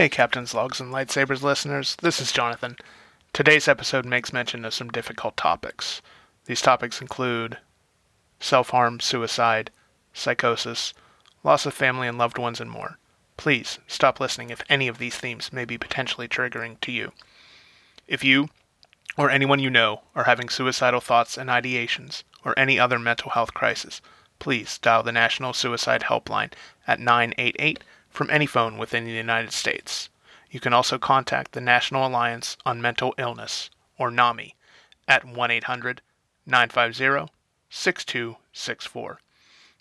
Hey, Captain's Logs and Lightsabers listeners, this is Jonathan. Today's episode makes mention of some difficult topics. These topics include self harm, suicide, psychosis, loss of family and loved ones, and more. Please stop listening if any of these themes may be potentially triggering to you. If you or anyone you know are having suicidal thoughts and ideations or any other mental health crisis, please dial the National Suicide Helpline at 988 from any phone within the United States. You can also contact the National Alliance on Mental Illness, or NAMI, at 1 800 950 6264.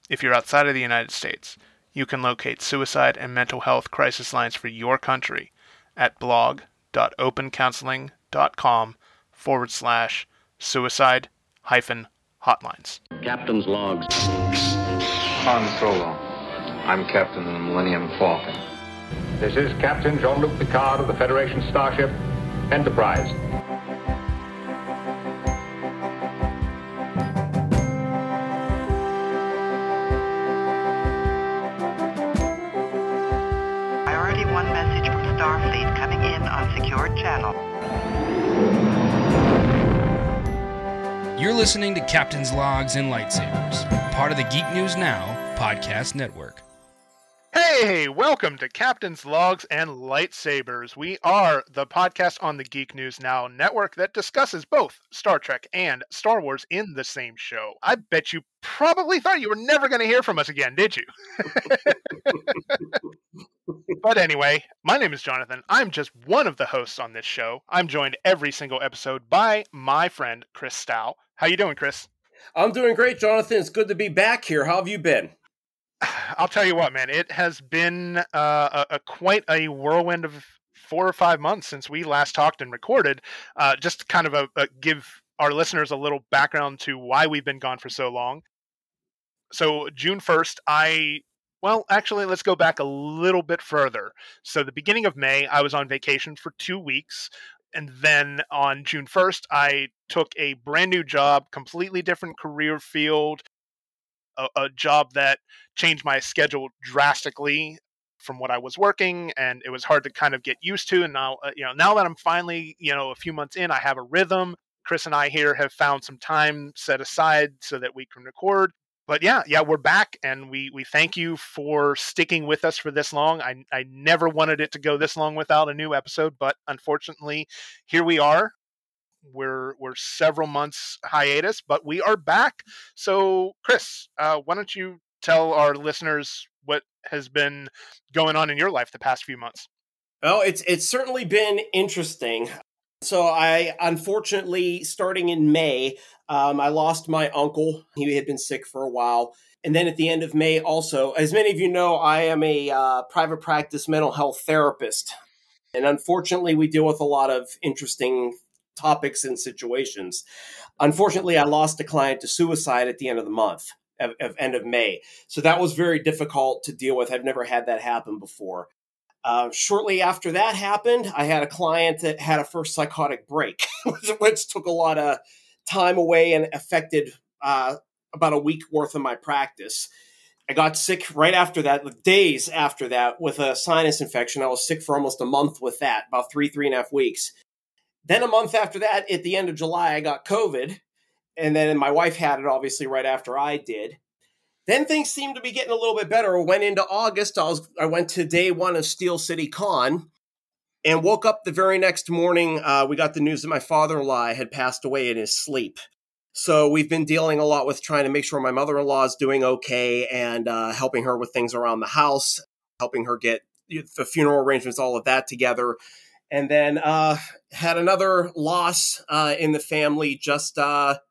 If you're outside of the United States, you can locate suicide and mental health crisis lines for your country at blog.opencounseling.com forward slash suicide hyphen hotlines. Captain's logs. Han Solo. I'm captain of the Millennium Falcon. This is Captain Jean-Luc Picard of the Federation starship Enterprise. Priority 1 message from Starfleet coming in on secured channel. You're listening to Captain's Logs and Lightsabers, part of the Geek News Now podcast network. Hey, welcome to Captain's Logs and Lightsabers. We are the podcast on the Geek News Now network that discusses both Star Trek and Star Wars in the same show. I bet you probably thought you were never going to hear from us again, did you? but anyway, my name is Jonathan. I'm just one of the hosts on this show. I'm joined every single episode by my friend Chris Stow. How you doing, Chris? I'm doing great, Jonathan. It's good to be back here. How have you been? I'll tell you what, man. It has been uh, a, a quite a whirlwind of four or five months since we last talked and recorded. Uh, just kind of a, a give our listeners a little background to why we've been gone for so long. So June first, I well, actually, let's go back a little bit further. So the beginning of May, I was on vacation for two weeks. And then on June 1st, I took a brand new job, completely different career field, a, a job that changed my schedule drastically from what I was working, and it was hard to kind of get used to. And now, uh, you know, now that I'm finally, you know, a few months in, I have a rhythm. Chris and I here have found some time set aside so that we can record. But yeah, yeah, we're back, and we we thank you for sticking with us for this long. I I never wanted it to go this long without a new episode, but unfortunately, here we are. We're we're several months hiatus, but we are back. So, Chris, uh, why don't you tell our listeners what has been going on in your life the past few months? Well, it's it's certainly been interesting. So I unfortunately, starting in May, um, I lost my uncle. He had been sick for a while. And then at the end of May, also, as many of you know, I am a uh, private practice mental health therapist. And unfortunately, we deal with a lot of interesting topics and situations. Unfortunately, I lost a client to suicide at the end of the month, of, of end of May. So that was very difficult to deal with. I've never had that happen before. Uh, shortly after that happened, I had a client that had a first psychotic break, which took a lot of time away and affected uh, about a week worth of my practice. I got sick right after that, days after that, with a sinus infection. I was sick for almost a month with that, about three, three and a half weeks. Then a month after that, at the end of July, I got COVID. And then my wife had it obviously right after I did. Then things seemed to be getting a little bit better. I went into August. I was I went to day one of Steel City Con and woke up the very next morning. Uh, we got the news that my father-in-law had passed away in his sleep. So we've been dealing a lot with trying to make sure my mother-in-law is doing okay and uh, helping her with things around the house, helping her get the funeral arrangements, all of that together and then uh, had another loss uh, in the family just uh, a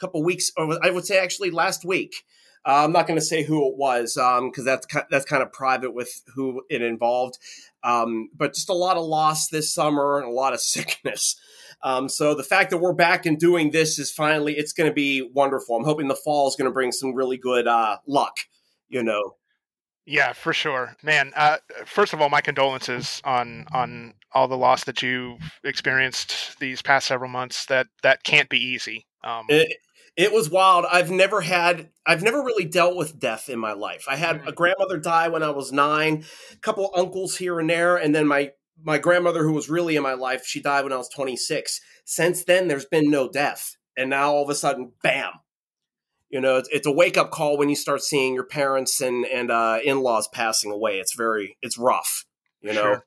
couple weeks, or I would say actually last week. Uh, I'm not going to say who it was because um, that's that's kind of private with who it involved. Um, but just a lot of loss this summer and a lot of sickness. Um, so the fact that we're back and doing this is finally it's going to be wonderful. I'm hoping the fall is going to bring some really good uh, luck. You know, yeah, for sure, man. Uh, first of all, my condolences on on all the loss that you've experienced these past several months. That that can't be easy. Um, it, It was wild. I've never had, I've never really dealt with death in my life. I had a grandmother die when I was nine, a couple uncles here and there, and then my my grandmother, who was really in my life, she died when I was 26. Since then, there's been no death, and now all of a sudden, bam! You know, it's, it's a wake up call when you start seeing your parents and and uh, in laws passing away. It's very, it's rough. You know. Sure.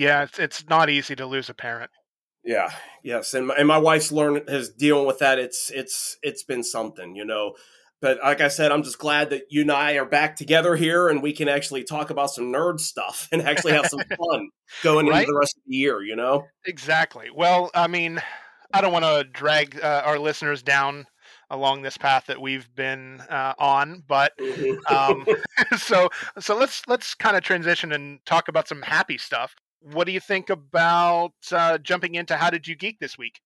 Yeah, it's it's not easy to lose a parent. Yeah, yes, and my, and my wife's learned has dealing with that. It's it's it's been something, you know. But like I said, I'm just glad that you and I are back together here, and we can actually talk about some nerd stuff and actually have some fun going Right? into the rest of the year. You know. Exactly. Well, I mean, I don't want to drag uh, our listeners down along this path that we've been uh, on, but um, so so let's let's kind of transition and talk about some happy stuff. What do you think about uh, jumping into how did you geek this week?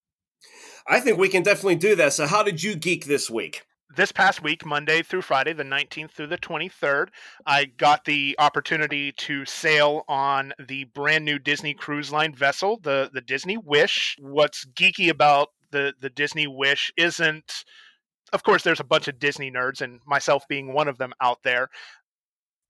I think we can definitely do that. So, how did you geek this week? This past week, Monday through Friday, the 19th through the 23rd, I got the opportunity to sail on the brand new Disney Cruise Line vessel, the the Disney Wish. What's geeky about the the Disney Wish isn't of course there's a bunch of Disney nerds and myself being one of them out there.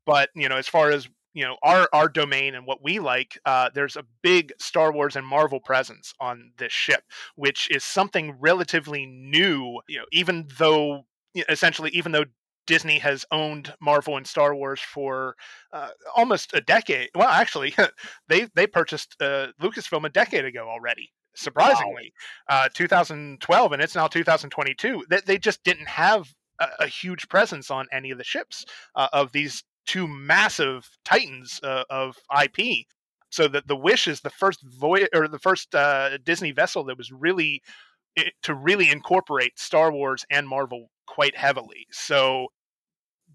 But, you know, as far as you know our our domain and what we like uh, there's a big star wars and marvel presence on this ship which is something relatively new you know even though you know, essentially even though disney has owned marvel and star wars for uh, almost a decade well actually they they purchased uh, lucasfilm a decade ago already surprisingly uh, 2012 and it's now 2022 they, they just didn't have a, a huge presence on any of the ships uh, of these two massive titans uh, of IP. So that the Wish is the first voyage or the first uh, Disney vessel that was really it, to really incorporate Star Wars and Marvel quite heavily. So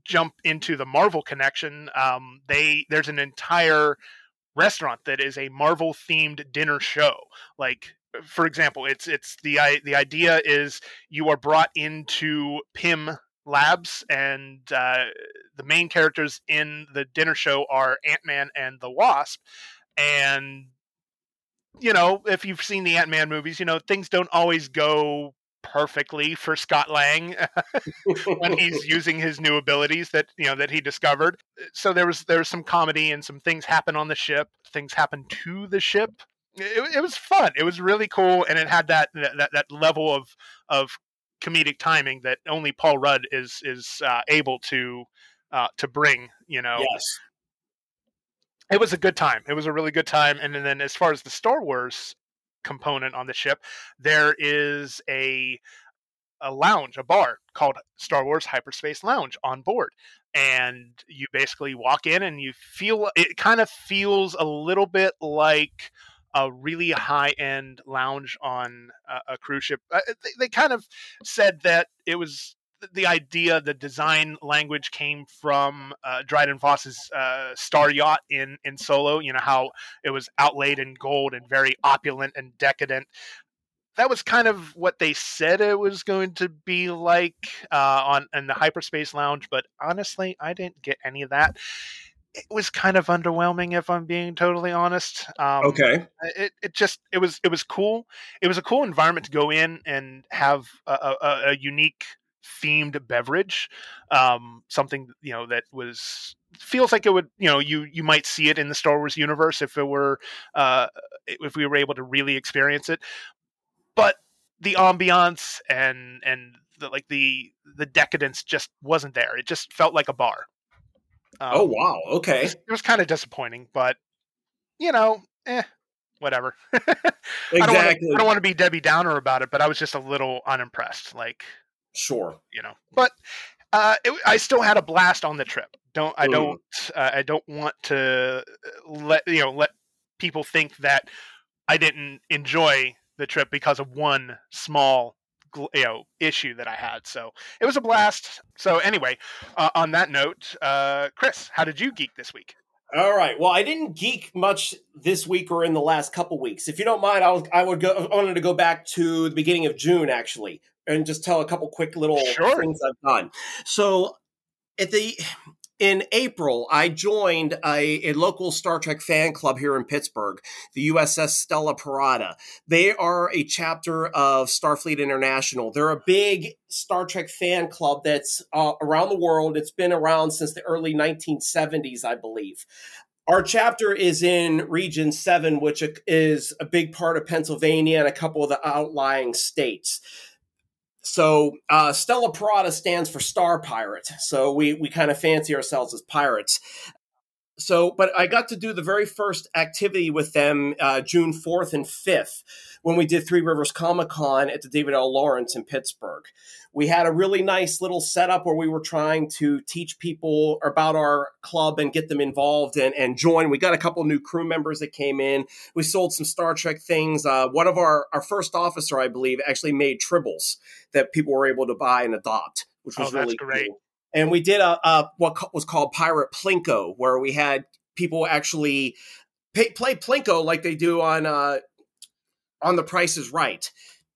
jump into the Marvel connection. Um, they there's an entire restaurant that is a Marvel themed dinner show. Like for example, it's it's the the idea is you are brought into Pym Labs, and uh, the main characters in the dinner show are Ant Man and the Wasp, and you know if you've seen the Ant Man movies, you know things don't always go perfectly for Scott Lang when he's using his new abilities that you know that he discovered. So there was there was some comedy and some things happen on the ship. Things happen to the ship. It, it was fun. It was really cool, and it had that that that level of of comedic timing that only Paul Rudd is is uh, able to uh, to bring. You know, Yes. it was a good time. It was a really good time. And then, then as far as the Star Wars component on the ship, there is a a lounge, a bar called Star Wars Hyperspace Lounge on board. And you basically walk in and you feel it kind of feels a little bit like a really high end lounge on a, a cruise ship. Uh, they, they kind of said that it was the idea, the design language came from uh, Dryden Voss's uh, Star Yacht in in Solo. You know how it was outlaid in gold and very opulent and decadent. That was kind of what they said it was going to be like uh, on in the hyperspace lounge, but honestly, I didn't get any of that. It was kind of underwhelming, if I'm being totally honest. Um, Okay. it, it just it was it was cool. It was a cool environment to go in and have a, a, a unique themed beverage, um, something you know that was feels like it would you know you you might see it in the Star Wars universe if it were uh, if we were able to really experience it, but the ambiance and and the, like the the decadence just wasn't there. It just felt like a bar. Um, Oh wow. Okay. it was kind of disappointing, but you know, eh, whatever. I don't wanna- Exactly. I don't want to be Debbie Downer about it, but I was just a little unimpressed. Like, Sure. you know, but uh, it, I still had a blast on the trip. Don't I don't uh, I don't want to let you know let people think that I didn't enjoy the trip because of one small you know issue that I had. So it was a blast. So anyway, uh, on that note, uh, Chris, how did you geek this week? All right. Well, I didn't geek much this week or in the last couple weeks. If you don't mind, I, was, I would go. I wanted to go back to the beginning of June actually, and just tell a couple quick little Sure. things I've done. So, at the in April, I joined a, a, local Star Trek fan club here in Pittsburgh, the USS Stella Parada. They are a chapter of Starfleet International. They're a big Star Trek fan club that's uh, around the world. It's been around since the early 1970s, I believe. Our chapter is in Region 7, which is a big part of Pennsylvania and a couple of the outlying states. So uh, Stella Parada stands for Star Pirate. So we we kind of fancy ourselves as pirates. So, but I got to do the very first activity with them uh, June 4th and 5th when we did Three Rivers Comic Con at the David L. Lawrence in Pittsburgh we had a really nice little setup where we were trying to teach people about our club and get them involved and, and join. We got a couple new crew members that came in. We sold some Star Trek things. Uh, one of our, our first officer, I believe, actually made tribbles that people were able to buy and adopt, which was oh, really great. Cool. And we did a, a what was called Pirate Plinko, where we had people actually pay, play Plinko like they do on uh, on The Price is Right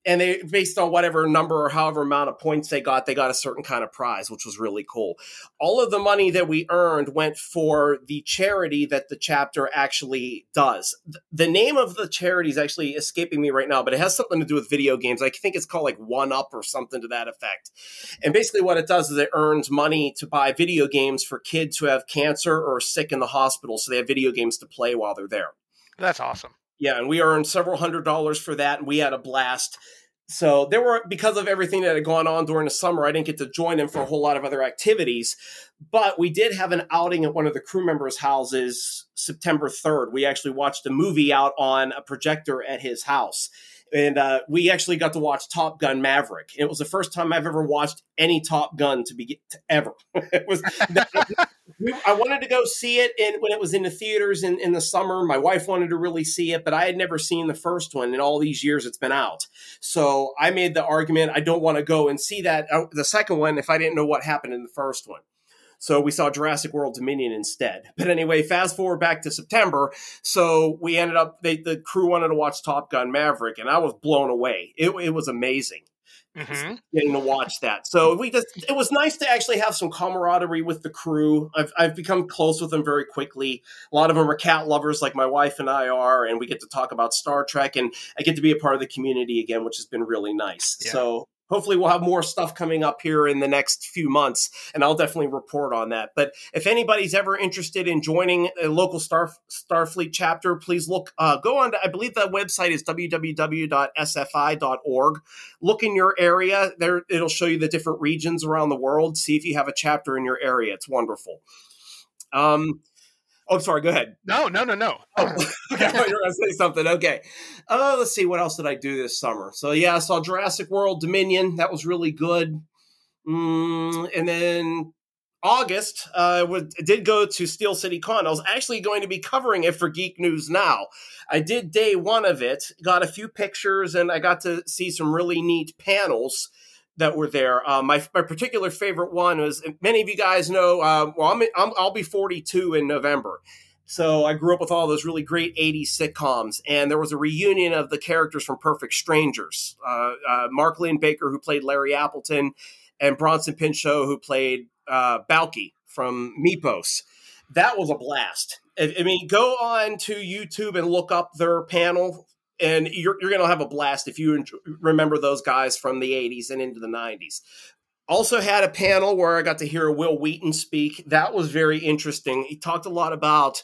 and they based on whatever number or however amount of points they got they got a certain kind of prize which was really cool. All of the money that we earned went for the charity that the chapter actually does. The name of the charity is actually escaping me right now but it has something to do with video games. I think it's called like one up or something to that effect. And basically what it does is it earns money to buy video games for kids who have cancer or sick in the hospital so they have video games to play while they're there. That's awesome yeah, and we earned several hundred dollars for that, and we had a blast. So there were because of everything that had gone on during the summer, I didn't get to join him for a whole lot of other activities. But we did have an outing at one of the crew members' houses September 3rd. We actually watched a movie out on a projector at his house and uh, we actually got to watch Top Gun Maverick. It was the first time I've ever watched any Top Gun to be to ever. it was. I wanted to go see it in, when it was in the theaters in, in the summer. My wife wanted to really see it, but I had never seen the first one in all these years it's been out. So I made the argument I don't want to go and see that uh, the second one if I didn't know what happened in the first one. So we saw Jurassic World Dominion instead. But anyway, fast forward back to September. So we ended up, they, the crew wanted to watch Top Gun Maverick, and I was blown away. It, it was amazing. Mm-hmm. Getting to watch that, so we just it was nice to actually have some camaraderie with the crew. I've I've become close with them very quickly. A lot of them are cat lovers, like my wife and I are, and we get to talk about Star Trek, and I get to be a part of the community again, which has been really nice. Yeah. So hopefully we'll have more stuff coming up here in the next few months and i'll definitely report on that. But if anybody's ever interested in joining a local star starfleet chapter please look uh, go on to, i believe that website is www.sfi.org look in your area. There it'll show you the different regions around the world. See if you have a chapter in your area. It's wonderful. Um, Oh, sorry. Go ahead. No, no, no, no. Oh, okay, you're going to say something. Okay. Uh, let's see. What else did I do this summer? So, yeah, I saw Jurassic World Dominion. That was really good. Mm, and then August, uh, I did go to Steel City Con. I was actually going to be covering it for Geek News Now. I did day one of it, got a few pictures, and I got to see some really neat panels that were there. Uh, my, my particular favorite one was many of you guys know. Uh, well, I'm, I'm, I'll be 42 in November. So I grew up with all those really great 80s sitcoms, and there was a reunion of the characters from Perfect Strangers. Uh, uh, Mark Linn-Baker, who played Larry Appleton, and Bronson Pinchot, who played uh, Balky from Mypos. That was a blast. I mean, go on to YouTube and look up their panel and you're, you're going to have a blast if you remember those guys from the 80s and into the 90s also had a panel where i got to hear Wil Wheaton speak. That was very interesting. He talked a lot about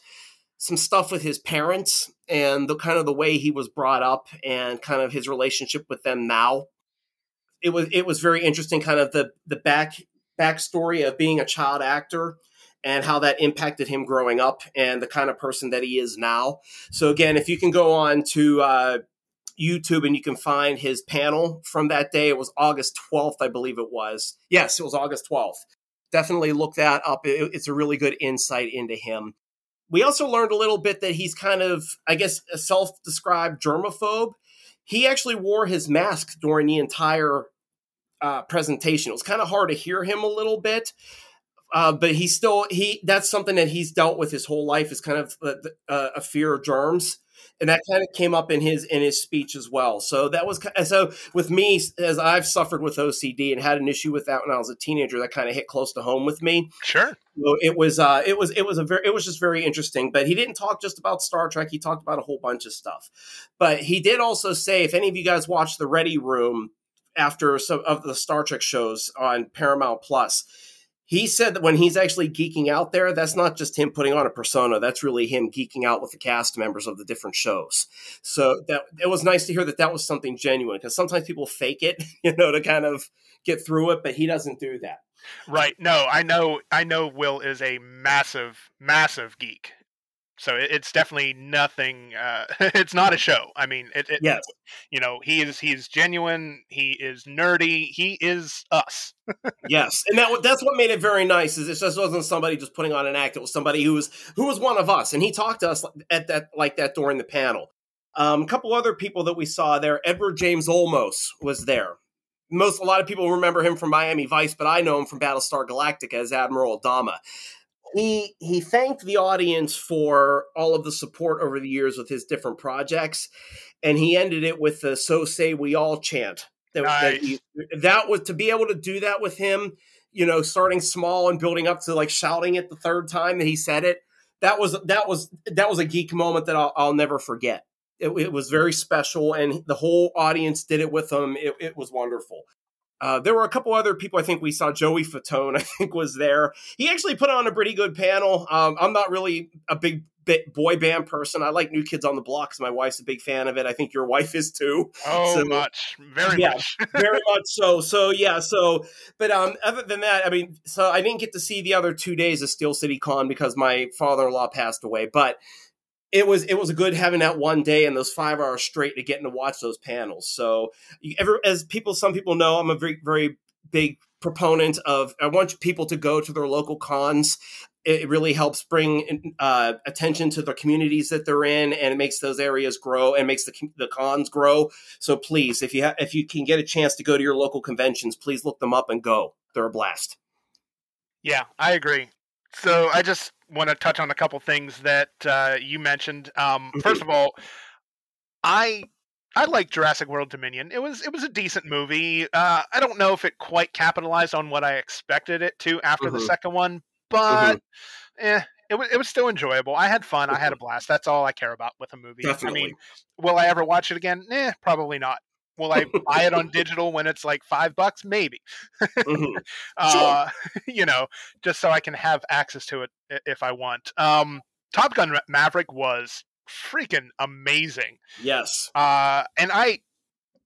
some stuff with his parents and the kind of the way he was brought up and kind of his relationship with them now. It was it was very interesting kind of the the back backstory of being a child actor and how that impacted him growing up and the kind of person that he is now. So again, if you can go on to uh, YouTube and you can find his panel from that day, it was August 12th, I believe it was. Yes, it was August 12th. Definitely look that up. It, it's a really good insight into him. We also learned a little bit that he's kind of, I guess, a self described germaphobe. He actually wore his mask during the entire uh, presentation. It was kind of hard to hear him a little bit uh, but he still he that's something that he's dealt with his whole life is kind of uh, a fear of germs and that kind of came up in his in his speech as well. So that was so with me as I've suffered with OCD and had an issue with that when I was a teenager. That kind of hit close to home with me. Sure. So it was uh, it was it was a very it was just very interesting. But he didn't talk just about Star Trek. He talked about a whole bunch of stuff. But he did also say, if any of you guys watch the Ready Room after some of the Star Trek shows on Paramount Plus he said that when he's actually geeking out there, that's not just him putting on a persona. That's really him geeking out with the cast members of the different shows. So that it was nice to hear that that was something genuine because sometimes people fake it, you know, to kind of get through it, but he doesn't do that. Right. No, I know. I know. Wil is a massive, massive geek. So it's definitely nothing. Uh, it's not a show. I mean, it, it, yes. You know, he is he's genuine. He is nerdy. He is us. yes, and that that's what made it very nice. Is it just wasn't somebody just putting on an act. It was somebody who was who was one of us, and he talked to us at that like that during the panel. Um, a couple other people that we saw there. Edward James Olmos was there. Most a lot of people remember him from Miami Vice, but I know him from Battlestar Galactica as Admiral Adama he he thanked the audience for all of the support over the years with his different projects, and he ended it with the "So say we all" chant. That, nice. that, he, that was to be able to do that with him. You know, starting small and building up to like shouting it the third time that he said it. That was that was that was a geek moment that I'll, I'll never forget. It, it, was very special, and the whole audience did it with him. It, it was wonderful. Uh, there were a couple other people. I think we saw Joey Fatone. I think was there. He actually put on a pretty good panel. Um, I'm not really a big boy band person. I like New Kids on the Block because my wife's a big fan of it. I think your wife is too. Oh, so, much, very yeah, much, very much so. So yeah, so but um, other than that, I mean, so I didn't get to see the other two days of Steel City Con because my father-in-law passed away, but it was it was a good having that one day and those five hours straight to getting to watch those panels. So, ever as people, some people know, I'm a very very big proponent of. I want people to go to their local cons. It really helps bring uh, attention to the communities that they're in, and it makes those areas grow and makes the the cons grow. So please, if you ha- if you can get a chance to go to your local conventions, please look them up and go. They're a blast. Yeah, I agree. So I just want to touch on a couple things that uh, you mentioned. Um, first of all, I I like Jurassic World Dominion. It was it was a decent movie. Uh, I don't know if it quite capitalized on what I expected it to after mm-hmm. the second one, but mm-hmm. eh, it was it was still enjoyable. I had fun. I had a blast. That's all I care about with a movie. Definitely. I mean, will I ever watch it again? Eh, probably not. Will I buy it on digital when it's like five bucks? Maybe. mm-hmm. uh, you know, just so I can have access to it if I want. Um, Top Gun Maverick was freaking amazing. Yes. Uh, and I,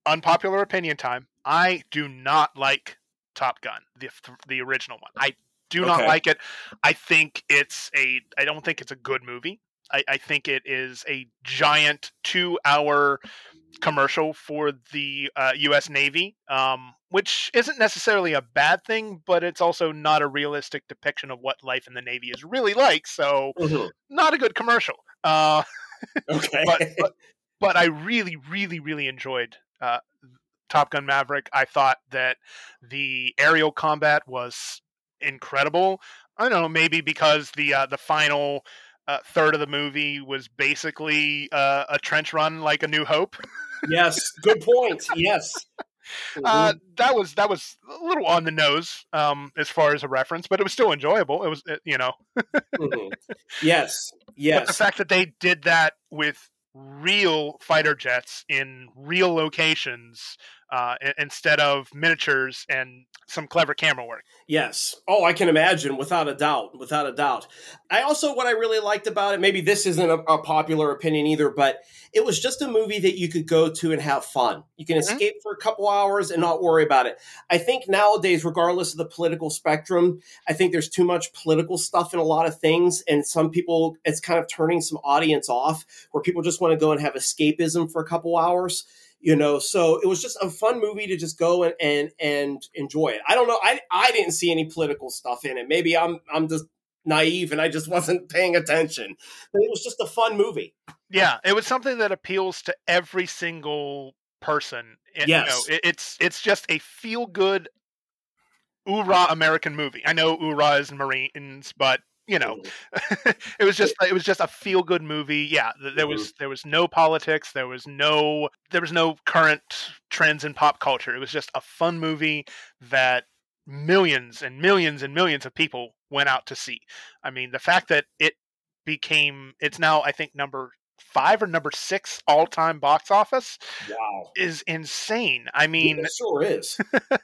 unpopular opinion time, I do not like Top Gun, the the original one. I do okay. not like it. I think it's a. I don't think it's a good movie. I, I think it is a giant two hour commercial for the uh, U.S. Navy, um, which isn't necessarily a bad thing, but it's also not a realistic depiction of what life in the Navy is really like. So, mm-hmm. not a good commercial. Uh, okay, but, but, but I really, really, really enjoyed uh, Top Gun Maverick. I thought that the aerial combat was incredible. I don't know, maybe because the uh, the final uh, third of the movie was basically uh, a trench run like A New Hope. yes, good point. Yes. Uh, that was that was a little on the nose um, as far as a reference, but it was still enjoyable. It was, it, you know. mm-hmm. Yes, yes. But the fact that they did that with real fighter jets in real locations uh, instead of miniatures and some clever camera work. Yes. Oh, I can imagine, without a doubt, without a doubt. I also what I really liked about it. Maybe this isn't a, a popular opinion either, but it was just a movie that you could go to and have fun. You can mm-hmm. escape for a couple hours and not worry about it. I think nowadays, regardless of the political spectrum, I think there's too much political stuff in a lot of things, and some people it's kind of turning some audience off, where people just want to go and have escapism for a couple hours you know? So it was just a fun movie to just go and and, and enjoy it. I don't know i i didn't see any political stuff in it. Maybe i'm i'm just naive and i just wasn't paying attention. But it was just a fun movie. Yeah it was something that appeals to every single person it, yes. You know, it, it's it's just a feel good oorah American movie. I know oorah is Marines, but you know, it was just it was just a feel good movie. Yeah, th- there mm-hmm. was there was no politics, there was no there was no current trends in pop culture. It was just a fun movie that millions and millions and millions of people went out to see. I mean, the fact that it became it's now I think number 5 or number 6 all-time box office Wow. is insane. I mean, it sure is.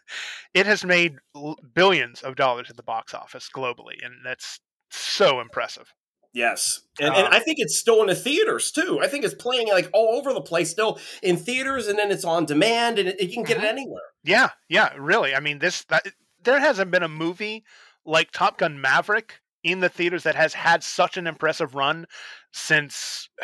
it has made l- billions of dollars at the box office globally and that's so impressive. Yes. And, and Um, I think it's still in the theaters too. I think it's playing like all over the place still in theaters and then it's on demand and it, you can get it anywhere. Yeah, yeah, really. I mean, this that, there hasn't been a movie like Top Gun Maverick in the theaters that has had such an impressive run since.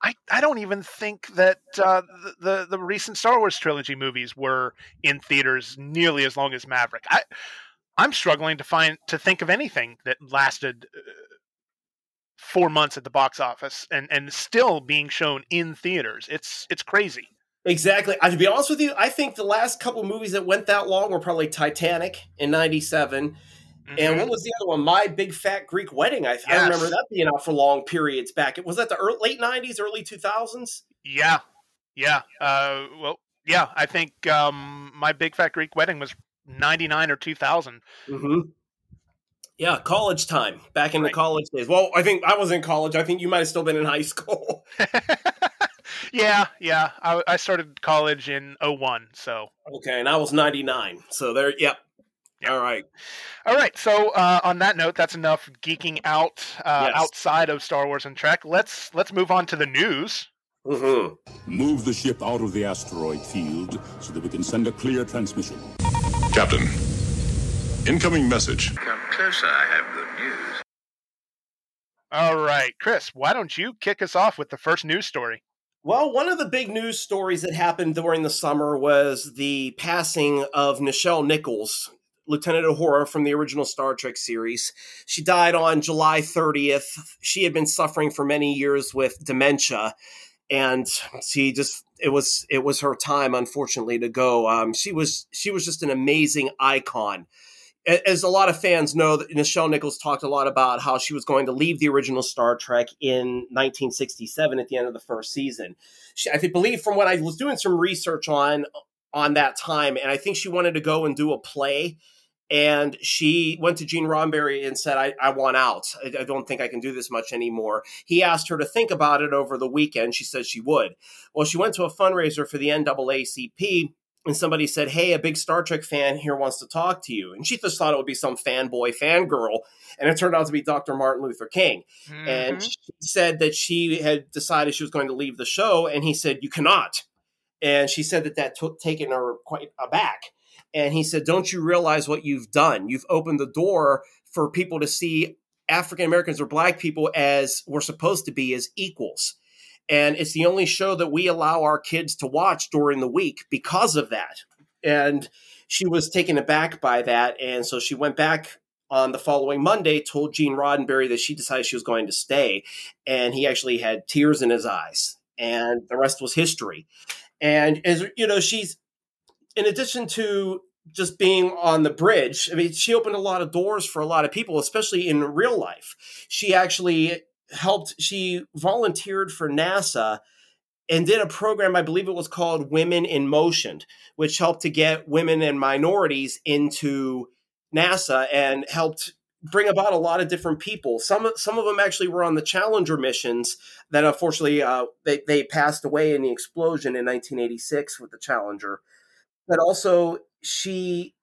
I, I don't even think that uh, the, the the recent Star Wars trilogy movies were in theaters nearly as long as Maverick. I I'm struggling to find to think of anything that lasted uh, four months at the box office and and still being shown in theaters. It's it's crazy. Exactly. I, to be honest with you, I think the last couple movies that went that long were probably Titanic in 97. And Mhm. what was the other one? My Big Fat Greek Wedding. I, I remember that being out for long periods back. It Was that the early, late 90s, early 2000s? Yeah, yeah. Uh, well, yeah. I think um, my big fat Greek wedding was ninety nine or two thousand. Mm-hmm. Yeah, college time, back in the college days. Well, I think I was in college. I think you might have still been in high school. yeah, yeah. I, I started college in 01, so okay, and I was 99. So there, yep. Yep. All right. all right. So uh, on that note, that's enough geeking out uh, Yes. outside of Star Wars and Trek. Let's let's move on to the news. Mm-hmm. Move the ship out of the asteroid field so that we can send a clear transmission. Captain, incoming message. Come closer, I have good news. All right, Chris. Why don't you kick us off with the first news story? Well, one of the big news stories that happened during the summer was the passing of Nichelle Nichols, Lieutenant Uhura from the original Star Trek series. She died on July 30th. She had been suffering for many years with dementia, and she just it was it was her time, unfortunately, to go. Um, she was she was just an amazing icon. As a lot of fans know, that Nichelle Nichols talked a lot about how she was going to leave the original Star Trek in 1967 at the end of the first season. She, I believe from what I was doing some research on on that time, and I think she wanted to go and do a play. And she went to Gene Roddenberry and said, I, I want out. I, I don't think I can do this much anymore. He asked her to think about it over the weekend. She said she would. Well, she went to a fundraiser for the NAACP, and somebody said, Hey, a big Star Trek fan here wants to talk to you. And she just thought it would be some fanboy, fangirl. And it turned out to be Dr. Martin Luther King and Mhm. she said that she had decided she was going to leave the show and he said you cannot and she said that that took taken her quite aback and he said don't you realize what you've done you've opened the door for people to see african americans or black people as we're supposed to be as equals and it's the only show that we allow our kids to watch during the week because of that and she was taken aback by that and so she went back on the following Monday told Gene Roddenberry that she decided she was going to stay. And he actually had tears in his eyes. And the rest was history. And as you know, she's in addition to just being on the bridge, I mean, she opened a lot of doors for a lot of people, especially in real life. She actually helped, she volunteered for NASA and did a program, I believe it was called Women in Motion, which helped to get women and minorities into NASA and helped bring about a lot of different people. Some some of them actually were on the Challenger missions that unfortunately uh, they they passed away in the explosion in 1986 with the Challenger. But also she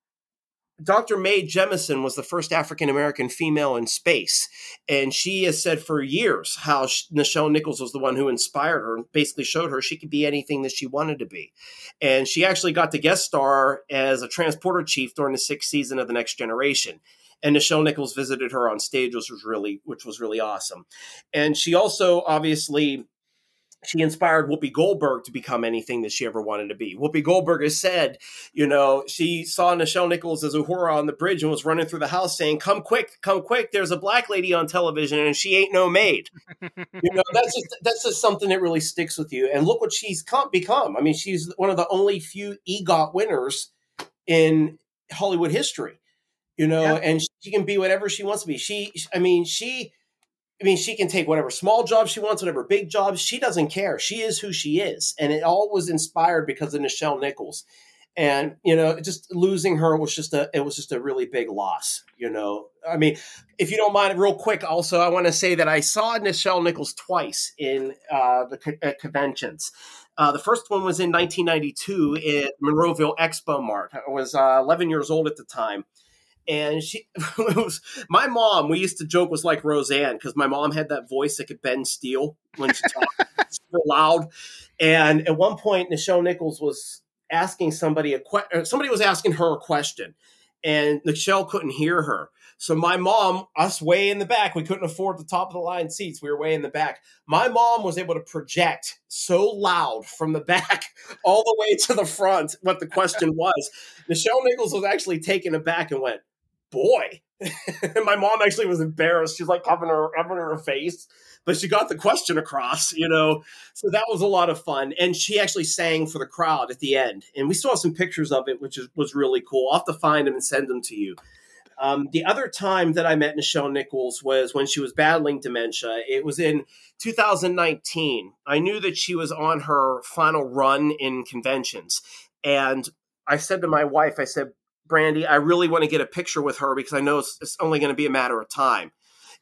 Dr. Mae Jemison was the first African American female in space, and she has said for years how sh- Nichelle Nichols was the one who inspired her and basically showed her she could be anything that she wanted to be. And she actually got to guest star as a transporter chief during the sixth season of The Next Generation. And Nichelle Nichols visited her on stage, which was really, which was really awesome. And she also obviously she inspired Whoopi Goldberg to become anything that she ever wanted to be. Whoopi Goldberg has said, you know, she saw Nichelle Nichols as Uhura on the bridge and was running through the house saying, "Come quick, come quick! There's a black lady on television and she ain't no maid." you know, that's just that's just something that really sticks with you. And look what she's come, become. I mean, she's one of the only few EGOT winners in Hollywood history, you know, Yeah. and she can be whatever she wants to be. She, I mean, she, I mean, she can take whatever small job she wants, whatever big jobs. She doesn't care. She is who she is, and it all was inspired because of Nichelle Nichols. And you know, just losing her was just a it was just a really big loss. You know, I mean, if you don't mind, real quick, also I want to say that I saw Nichelle Nichols twice in uh, the co- conventions. Uh, the first one was in 1992 at Monroeville Expo Mart. I was uh, 11 years old at the time and she it was my mom we used to joke was like roseanne because my mom had that voice that could bend steel when she talked. Super loud. And at one point nichelle nichols was asking somebody a question somebody was asking her a question and nichelle couldn't hear her. So my mom us way in the back we couldn't afford the top of the line seats we were way in the back. My mom was able to project so loud from the back all the way to the front what the question was. Nichelle nichols was actually taken aback and went boy. and my mom actually was embarrassed. She's like covering her, covering her face, but she got the question across, you know. So that was a lot of fun. And she actually sang for the crowd at the end. And we saw some pictures of it, which is, was really cool. I'll have to find them and send them to you. Um, the other time that I met Nichelle Nichols was when she was battling dementia. It was in 2019. I knew that she was on her final run in conventions. And I said to my wife, I said, Brandy, I really want to get a picture with her because I know it's, it's only going to be a matter of time.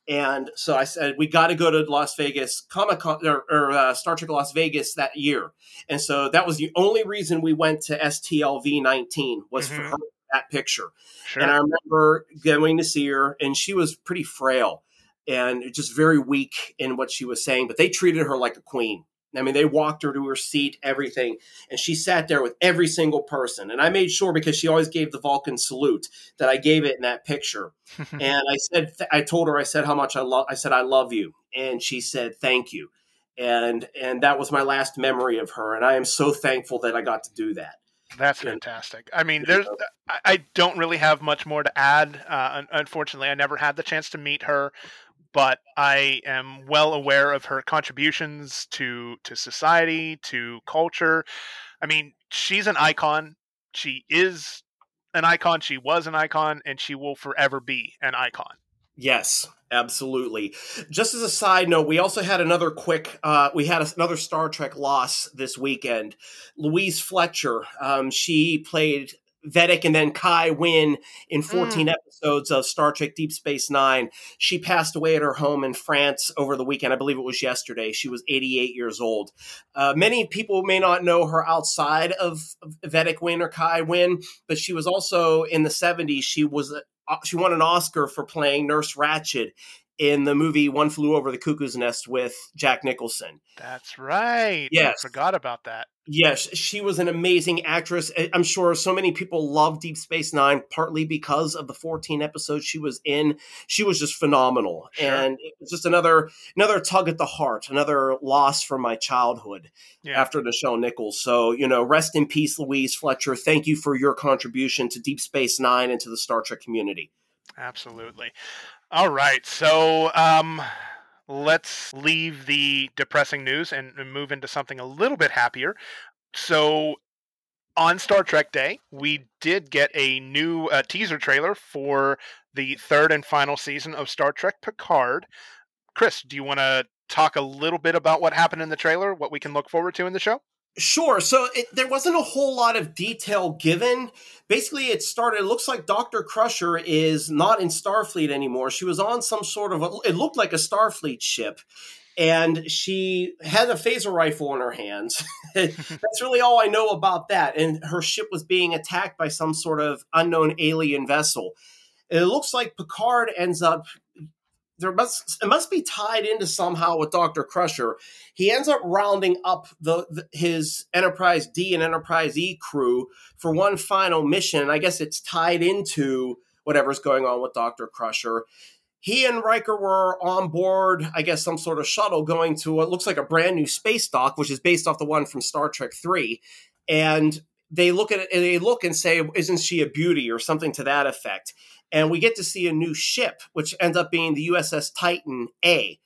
And so I said, we got to go to Las Vegas Comic Con or, or uh, Star Trek Las Vegas that year. And so that was the only reason we went to STLV 19 was for Mhm. her that picture. Sure. And I remember going to see her, and she was pretty frail and just very weak in what she was saying, but they treated her like a queen. I mean, they walked her to her seat, everything, and she sat there with every single person. And I made sure because she always gave the Vulcan salute that I gave it in that picture. and I said, I told her, I said how much I love. I said I love you, and she said thank you. And and that was my last memory of her, and I am so thankful that I got to do that. That's fantastic. I mean, there's I- don't really have much more to add. Uh, unfortunately, I never had the chance to meet her, but I am well aware of her contributions to to society, to culture. I mean, she's an icon. She is an icon. She was an icon, and she will forever be an icon. Yes, absolutely. Just as a side note, we also had another quick. Uh, we had another Star Trek loss this weekend. Louise Fletcher. Um, she played Vedek and then Kai Winn in 14 episodes of Star Trek Deep Space Nine. She passed away at her home in France over the weekend. I believe it was yesterday. She was 88 years old. Uh, many people may not know her outside of Vedek Winn or Kai Winn, but she was also in the 70s. She was a, uh, she won an Oscar for playing Nurse Ratched in the movie One Flew Over the Cuckoo's Nest with Jack Nicholson. That's right. Yes. I forgot about that. Yes, she was an amazing actress. I'm sure so many people love Deep Space Nine, partly because of the 14 episodes she was in. She was just phenomenal, Sure. and it was just another another tug at the heart, another loss from my childhood Yeah. after Nichelle Nichols. So you know, rest in peace, Louise Fletcher. Thank you for your contribution to Deep Space Nine and to the Star Trek community. Absolutely. All right. So um, let's leave the depressing news and, move into something a little bit happier. So on Star Trek Day, we did get a new uh, teaser trailer for the third and final season of Star Trek Picard. Chris, do you want to talk a little bit about what happened in the trailer, what we can look forward to in the show? Sure. So it, there wasn't a whole lot of detail given. Basically, it started. It looks like Doctor Crusher is not in Starfleet anymore. She was on some sort of. A, it looked like a Starfleet ship, and she had a phaser rifle in her hands. That's really all I know about that. And her ship was being attacked by some sort of unknown alien vessel. It looks like Picard ends up. There must it must be tied into somehow with Doctor Crusher he ends up rounding up the, the, his Enterprise D and Enterprise E crew for one final mission. I guess it's tied into whatever's going on with Doctor Crusher. He and Riker were on board, I guess, some sort of shuttle going to what looks like a brand new space dock, which is based off the one from Star Trek Three, and they look at it and they look and say, "Isn't she a beauty?" or something to that effect. And we get to see a new ship, which ends up being the USS Titan A,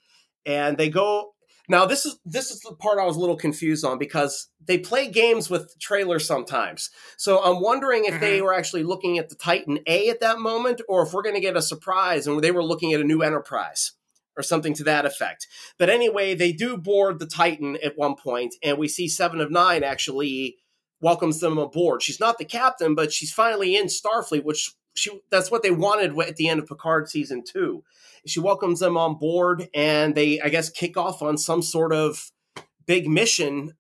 and they go Now this is this is the part I was a little confused on because they play games with trailers sometimes. So I'm wondering if they Mhm. were actually looking at the Titan A at that moment, or if we're going to get a surprise and they were looking at a new Enterprise or something to that effect. But anyway, they do board the Titan at one point, and we see Seven of Nine actually welcomes them aboard. She's not the captain, but she's finally in Starfleet, which she that's what they wanted at the end of Picard season two. She welcomes them on board, and they, I guess, kick off on some sort of big mission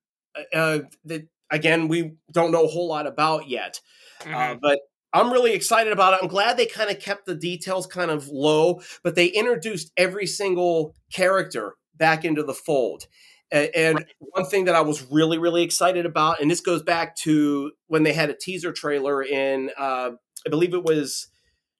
uh, that, again, we don't know a whole lot about yet. Uh, Mhm. but I'm really excited about it. I'm glad they kind of kept the details kind of low, but they introduced every single character back into the fold. And one thing that I was really, really excited about, and this goes back to when they had a teaser trailer in, uh, I believe it was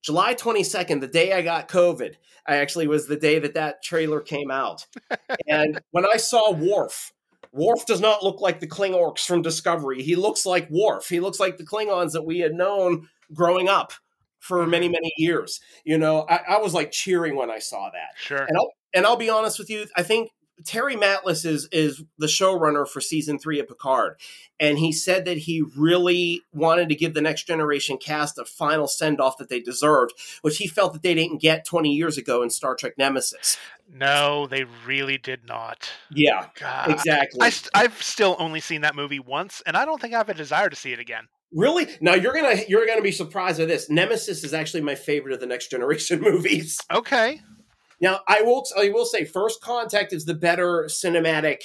July 22nd, the day I got COVID. I actually was the day that that trailer came out. and when I saw Worf, Worf does not look like the Klingorks from Discovery. He looks like Worf. He looks like the Klingons that we had known growing up for mm-hmm. many, many years. You know, I, I was like cheering when I saw that. Sure. And I'll and I'll be honest with you, I think Terry Matalas is is the showrunner for season three of Picard, and he said that he really wanted to give the next generation cast a final send off that they deserved, which he felt that they didn't get twenty years ago in Star Trek Nemesis. No, they really did not. Yeah, God. exactly. I, st- I've still only seen that movie once, and I don't think I have a desire to see it again. Really? Now you're gonna you're gonna be surprised by this. Nemesis is actually my favorite of the next generation movies. Okay. Now I will I will say First Contact is the better cinematic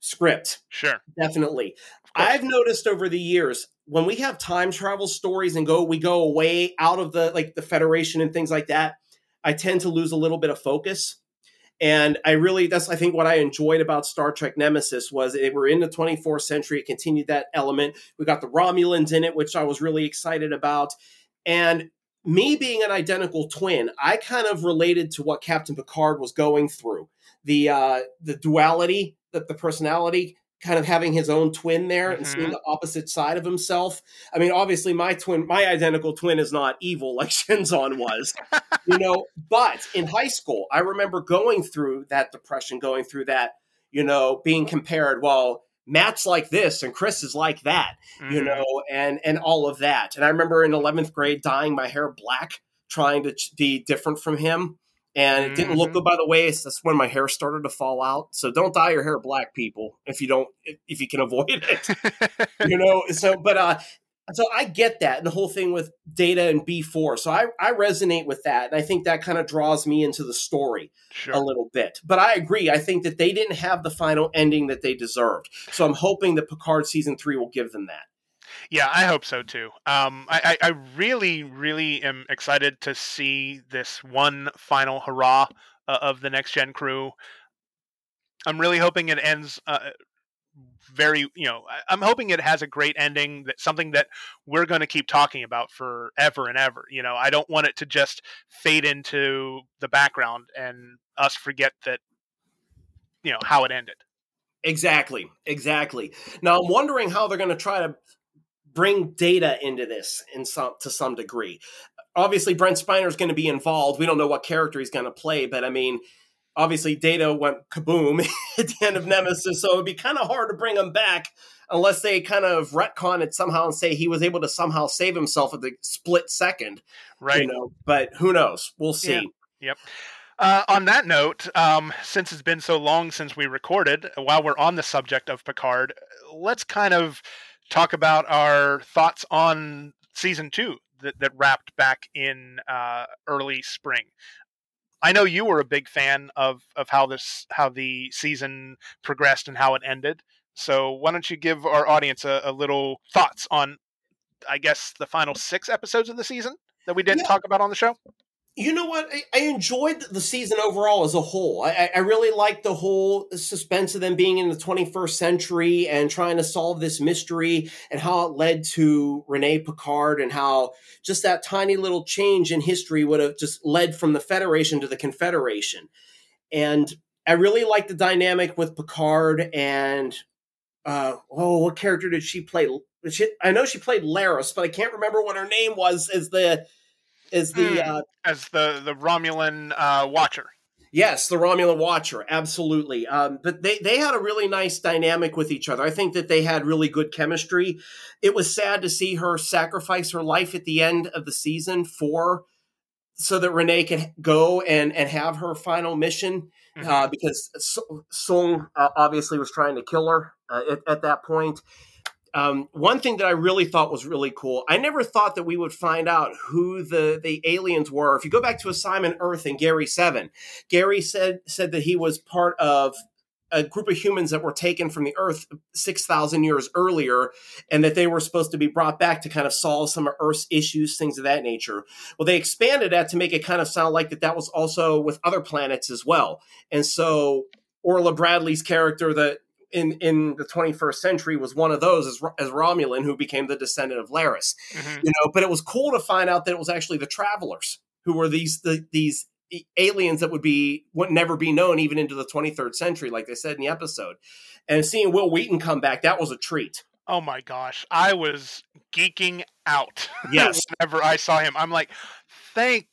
script. Sure. Definitely. I've noticed over the years when we have time travel stories and go we go away out of the like the Federation and things like that, I tend to lose a little bit of focus. And I really that's I think what I enjoyed about Star Trek Nemesis was it we're in the 24th century, it continued that element. We got the Romulans in it, which I was really excited about. And me being an identical twin, I kind of related to what Captain Picard was going through. The uh the duality, the, the personality, kind of having his own twin there and seeing Mhm. the opposite side of himself. I mean, obviously my twin, my identical twin is not evil like Shinzon was, you know, but in high school, I remember going through that depression, going through that, you know, being compared, well, Matt's like this and Chris is like that you Mhm. know, and and all of that. And I remember in eleventh grade dyeing my hair black, trying to ch- be different from him, and it didn't look Mhm. good by the waist. That's when my hair started to fall out. So don't dye your hair black, people, if you don't, if, if you can avoid it, you know. So, but uh, so I get that and the whole thing with Data and B four. So I I resonate with that, and I think that kind of draws me into the story a little bit. But I agree. I think that they didn't have the final ending that they deserved. So I'm hoping that Picard season three will give them that. Yeah, I hope so too. Um, I, I, I really, really am excited to see this one final hurrah uh, of the next gen crew. I'm really hoping it ends uh, very, you know, I'm hoping it has a great ending. That something that we're going to keep talking about forever and ever. You know, I don't want it to just fade into the background and us forget that, you know, how it ended. Exactly, exactly. Now I'm wondering how they're going to try to bring data into this in some to some degree. Obviously, Brent Spiner is going to be involved. We don't know what character he's going to play, but I mean, obviously, Data went kaboom at the end of Nemesis, so it'd be kind of hard to bring him back unless they kind of retcon it somehow and say he was able to somehow save himself at the split second. Right. You know, but who knows? We'll see. Yep. Uh, on that note, um, since it's been so long since we recorded, while we're on the subject of Picard, let's kind of talk about our thoughts on season two that, that wrapped back in uh, early spring. I know you were a big fan of of how this how the season progressed and how it ended. So why don't you give our audience a, a little thoughts on, I guess, the final six episodes of the season that we didn't Yeah. talk about on the show? You know what? I, I enjoyed the season overall as a whole. I, I- really liked the whole suspense of them being in the 21st century and trying to solve this mystery and how it led to Rene Picard and how just that tiny little change in history would have just led from the Federation to the Confederation. And I really liked the dynamic with Picard and uh, oh, what character did she play? She, I know she played Laris, but I can't remember what her name was as the as the Hmm. uh, as the the Romulan uh, Watcher. Yes, the Romulan Watcher, absolutely. Um, but they they had a really nice dynamic with each other. I think that they had really good chemistry. It was sad to see her sacrifice her life at the end of the season for so that Renee could go and and have her final mission. Mm-hmm. Uh, because Soong uh, obviously was trying to kill her uh, at, at that point. Um, one thing that I really thought was really cool, I never thought that we would find out who the, the aliens were. If you go back to Assignment Earth and Gary Seven, Gary said said that he was part of a group of humans that were taken from the Earth six thousand years earlier, and that they were supposed to be brought back to kind of solve some of Earth's issues, things of that nature. Well, they expanded that to make it kind of sound like that that was also with other planets as well, and so Orla Brady's character, the in in the 21st century was one of those as, as Romulan who became the descendant of Laris. Mhm. You know, but it was cool to find out that it was actually the travelers who were these the, these aliens that would be would never be known even into the 23rd century like they said in the episode. And seeing Wil Wheaton come back that was a treat. Oh my gosh, I was geeking out. Yes. whenever I saw him, I'm like, thank,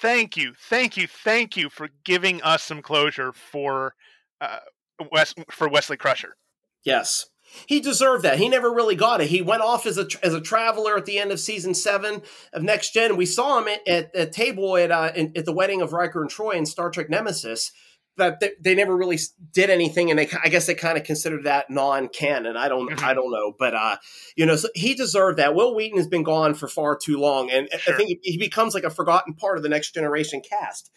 thank you, thank you, thank you for giving us some closure for uh, Wes for Wesley Crusher. Yes. He deserved that. He never really got it. He went off as a as a traveler at the end of season seven of Next Gen. We saw him at, at, at table at uh, in, at the wedding of Riker and Troi in Star Trek Nemesis, but they, they never really did anything, and they I guess they kind of considered that non canon. I don't Mhm. I don't know, but uh, you know, so he deserved that. Wil Wheaton has been gone for far too long, and Sure. I think he becomes like a forgotten part of the Next Generation cast,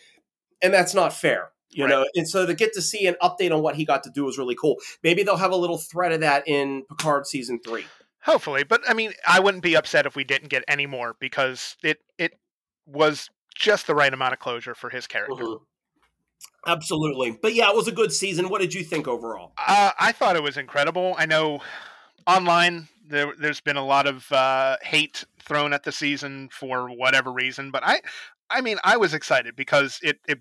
and that's not fair. You Right. know, and so to get to see an update on what he got to do was really cool. Maybe they'll have a little thread of that in Picard season three. Hopefully, but I mean, I wouldn't be upset if we didn't get any more because it it was just the right amount of closure for his character. Mhm. Absolutely. But yeah, it was a good season. What did you think overall? Uh, I thought it was incredible. I know online there, there's been a lot of uh, hate thrown at the season for whatever reason, but I, I mean, I was excited because it, it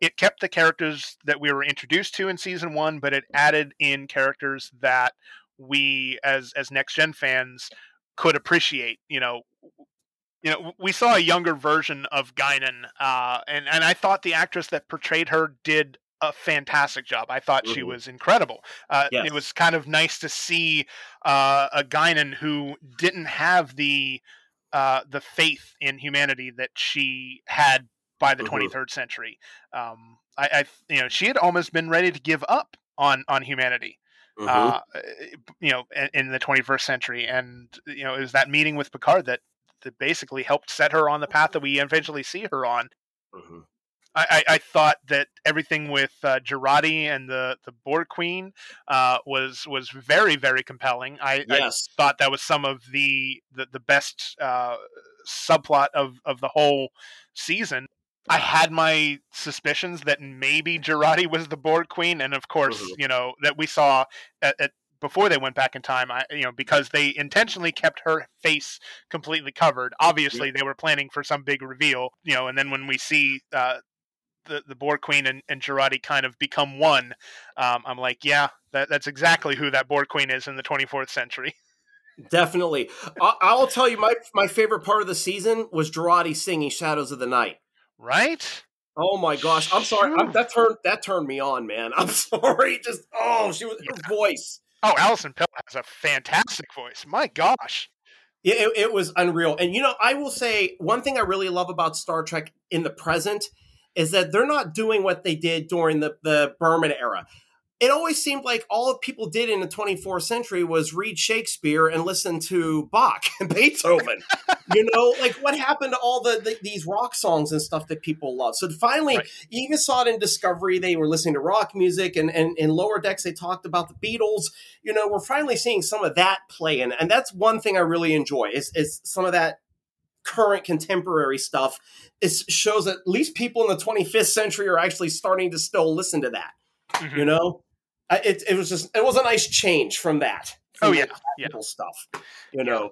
it kept the characters that we were introduced to in season one, but it added in characters that we as as next gen fans could appreciate. You know, you know, we saw a younger version of Guinan, uh, and and I thought the actress that portrayed her did a fantastic job. I thought she Mhm. was incredible. Uh, Yes. It was kind of nice to see uh, a Guinan who didn't have the uh, the faith in humanity that she had by the Mhm. 23rd century. Um, I, I, you know, she had almost been ready to give up on on humanity Mhm. uh, you know, in, in the 21st century. And you know, it was that meeting with Picard that that basically helped set her on the path that we eventually see her on. Mhm. I, I, I thought that everything with uh, Jurati and the the Borg Queen uh, was was very very compelling. I, I thought that was some of the the, the best uh, subplot of of the whole season. I had my suspicions that maybe Jurati was the Borg Queen, and of course, Mhm. you know that we saw at, at before they went back in time. I, you know, because they intentionally kept her face completely covered. Obviously, they were planning for some big reveal. You know, and then when we see uh, the the Borg Queen and, and Jurati kind of become one, um, I'm like, yeah, that, that's exactly who that Borg Queen is in the 24th century. Definitely. I- I'll tell you, my my favorite part of the season was Jurati singing "Shadows of the Night." Right? Oh my gosh! I'm sorry. I'm, that turned that turned me on, man. I'm sorry. Just oh, she was her voice. Oh, Alison Pill has a fantastic voice. My gosh. It, it, it was unreal. And you know, I will say one thing I really love about Star Trek in the present is that they're not doing what they did during the, the Berman era. It always seemed like all people did in the 24th century was read Shakespeare and listen to Bach and Beethoven. you know, like what happened to all the, the these rock songs and stuff that people love? So finally, Right. you even saw it in Discovery. They were listening to rock music, and, and in Lower Decks, they talked about the Beatles. You know, we're finally seeing some of that play in, and that's one thing I really enjoy is, is some of that current contemporary stuff. It shows that at least people in the 25th century are actually starting to still listen to that. Mhm. You know, it, it was just it was a nice change from that. Oh, yeah, yeah. stuff. You know.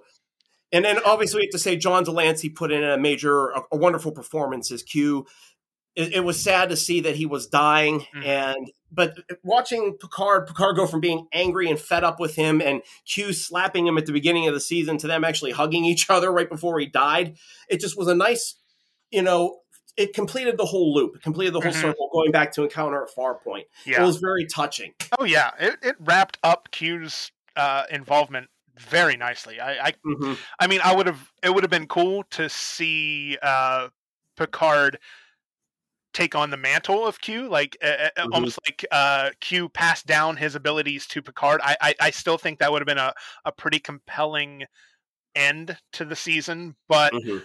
And then obviously we have to say John de Lancie put in a major, a, a wonderful performance as Q. It, it was sad to see that he was dying, Mhm. and but watching Picard, Picard go from being angry and fed up with him, and Q slapping him at the beginning of the season to them actually hugging each other right before he died. It just was a nice, you know, it completed the whole loop, it completed the whole Mhm. circle, going back to Encounter at Farpoint. It Yeah. was very touching. Oh yeah. It, it wrapped up Q's uh, involvement very nicely. I, I Mhm. I mean, I would have. It would have been cool to see uh, Picard take on the mantle of Q, like uh, Mhm. almost like uh, Q passed down his abilities to Picard. I, I, I still think that would have been a, a pretty compelling end to the season, but Mhm.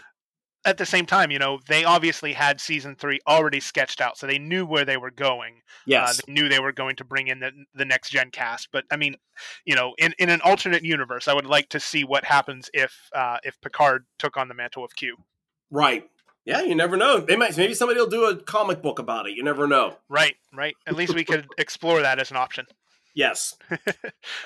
At the same time, you know, they obviously had season three already sketched out, so they knew where they were going. Yes. Uh, they knew they were going to bring in the, the next gen cast. But I mean, you know, in, in an alternate universe, I would like to see what happens if uh, if Picard took on the mantle of Q. Right. Yeah, you never know. They might maybe somebody will do a comic book about it. You never know. Right, right. At least we could explore that as an option. Yes. Uh,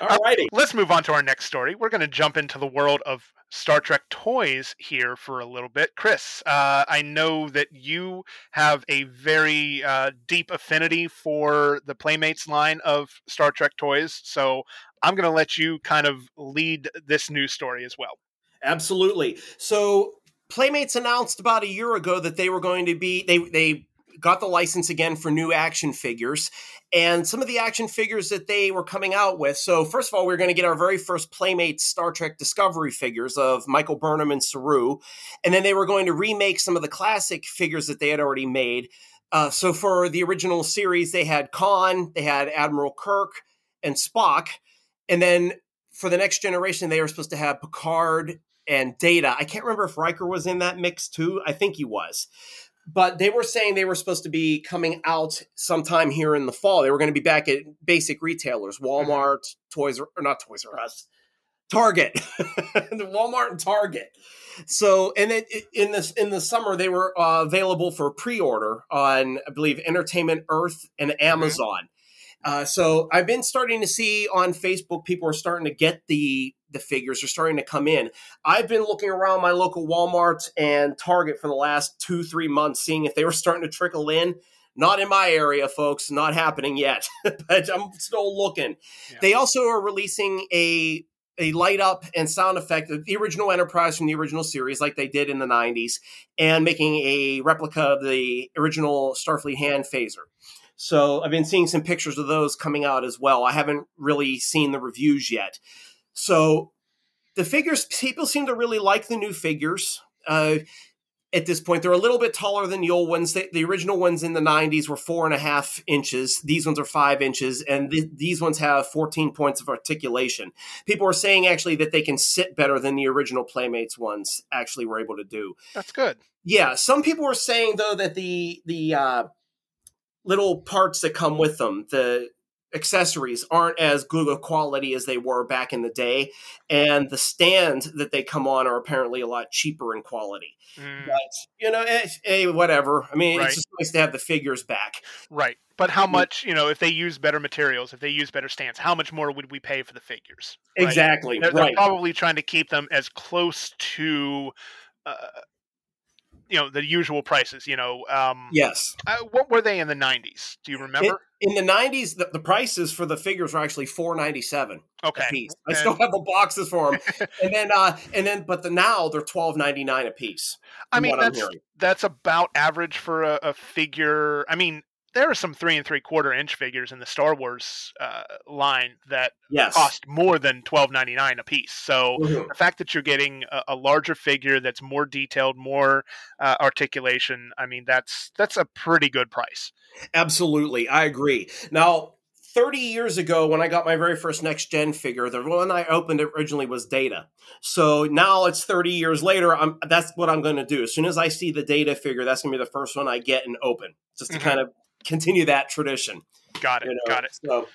All righty. Let's move on to our next story. We're going to jump into the world of Star Trek toys here for a little bit. Chris, uh, I know that you have a very uh, deep affinity for the Playmates line of Star Trek toys, so I'm going to let you kind of lead this news story as well. Absolutely. So Playmates announced about a year ago that they were going to be they they got the license again for new action figures and some of the action figures that they were coming out with. So first of all, we are going to get our very first Playmates Star Trek Discovery figures of Michael Burnham and Saru, and then they were going to remake some of the classic figures that they had already made. Uh, so for the original series, they had Khan, they had Admiral Kirk, and Spock, and then for the next generation, they were supposed to have Picard and Data. I can't remember if Riker was in that mix too. I think he was. But they were saying they were supposed to be coming out sometime here in the fall. They were going to be back at basic retailers, Walmart, Toys R- or not Toys R Us, Target, Walmart and Target. So, and then i- in this in the summer, they were uh, available for pre-order on, I believe, Entertainment Earth and Amazon. Uh, so I've been starting to see on Facebook people are starting to get the the figures are starting to come in. I've been looking around my local Walmart and Target for the last two three months, seeing if they were starting to trickle in. Not in my area, folks. Not happening yet, but I'm still looking. Yeah. They also are releasing a a light up and sound effect of the original Enterprise from the original series, like they did in the 90s, and making a replica of the original Starfleet hand phaser. So I've been seeing some pictures of those coming out as well. I haven't really seen the reviews yet. So the figures, people seem to really like the new figures. Uh, at this point, they're a little bit taller than the old ones. The, the original ones in the 90s were four and a half inches. These ones are five inches, and th- these ones have 14 points of articulation. People are saying actually that they can sit better than the original Playmates ones actually were able to do. That's good. Yeah, some people were saying though that the the uh, little parts that come with them, the accessories, aren't as good a quality as they were back in the day, and the stand that they come on are apparently a lot cheaper in quality. Mm, But you know, eh, eh, whatever. I mean, Right. it's just nice to have the figures back. right. But how much, you know, if they use better materials, if they use better stands, how much more would we pay for the figures? right? Exactly. They're, they're right. probably trying to keep them as close to, uh, you know, the usual prices. You know, um, yes. uh, what were they in the '90s? Do you remember? In the '90s, the, the prices for the figures were actually four ninety seven. okay, a piece. I And- still have the boxes for them, and then uh, and then but the now they're twelve ninety nine a piece. I mean, that's that's about average for a, a figure. I mean, there are some three and three quarter inch figures in the Star Wars uh, line that Yes. cost more than twelve ninety nine a piece. So Mhm. the fact that you're getting a, a larger figure that's more detailed, more uh, articulation, I mean, that's that's a pretty good price. Absolutely, I agree. Now, thirty years ago, when I got my very first next gen figure, the one I opened originally was Data. So now it's thirty years later. I'm that's what I'm going to do. As soon as I see the Data figure, that's going to be the first one I get and open, just to Mhm. kind of continue that tradition. Got it. you know? Got it. So,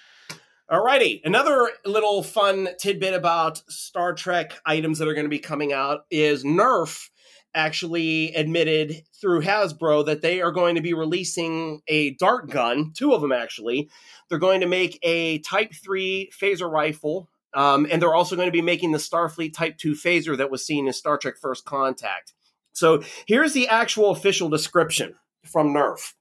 alrighty. Another little fun tidbit about Star Trek items that are going to be coming out is Nerf actually admitted through Hasbro that they are going to be releasing a dart gun, two of them actually. They're going to make a Type 3 phaser rifle. Um, and they're also going to be making the Starfleet Type 2 phaser that was seen in Star Trek First Contact. So here's the actual official description from Nerf.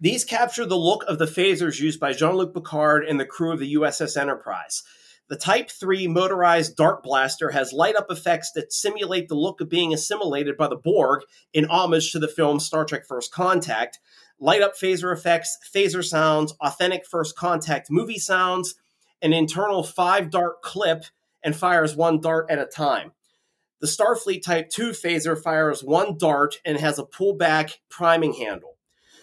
These capture the look of the phasers used by Jean Luc Picard and the crew of the USS Enterprise. The Type 3 motorized dart blaster has light up effects that simulate the look of being assimilated by the Borg in homage to the film Star Trek First Contact. Light up phaser effects, phaser sounds, authentic First Contact movie sounds, an internal five dart clip, and fires one dart at a time. The Starfleet Type 2 phaser fires one dart and has a pullback priming handle.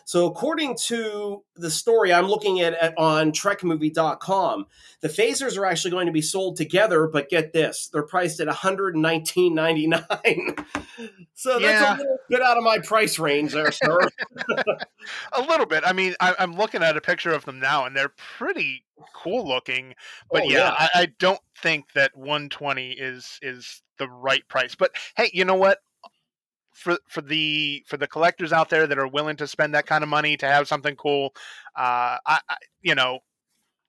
So, according to the story I'm looking at, at on TrekMovie.com, the phasers are actually going to be sold together, but get this, they're priced at $119.99. so, that's Yeah. a little bit out of my price range there, sir. a little bit. I mean, I, I'm looking at a picture of them now, and they're pretty cool looking. But Oh, yeah, yeah. I, I don't think that 120 is is the right price. But hey, you know what? For for the for the collectors out there that are willing to spend that kind of money to have something cool, uh, I, I you know,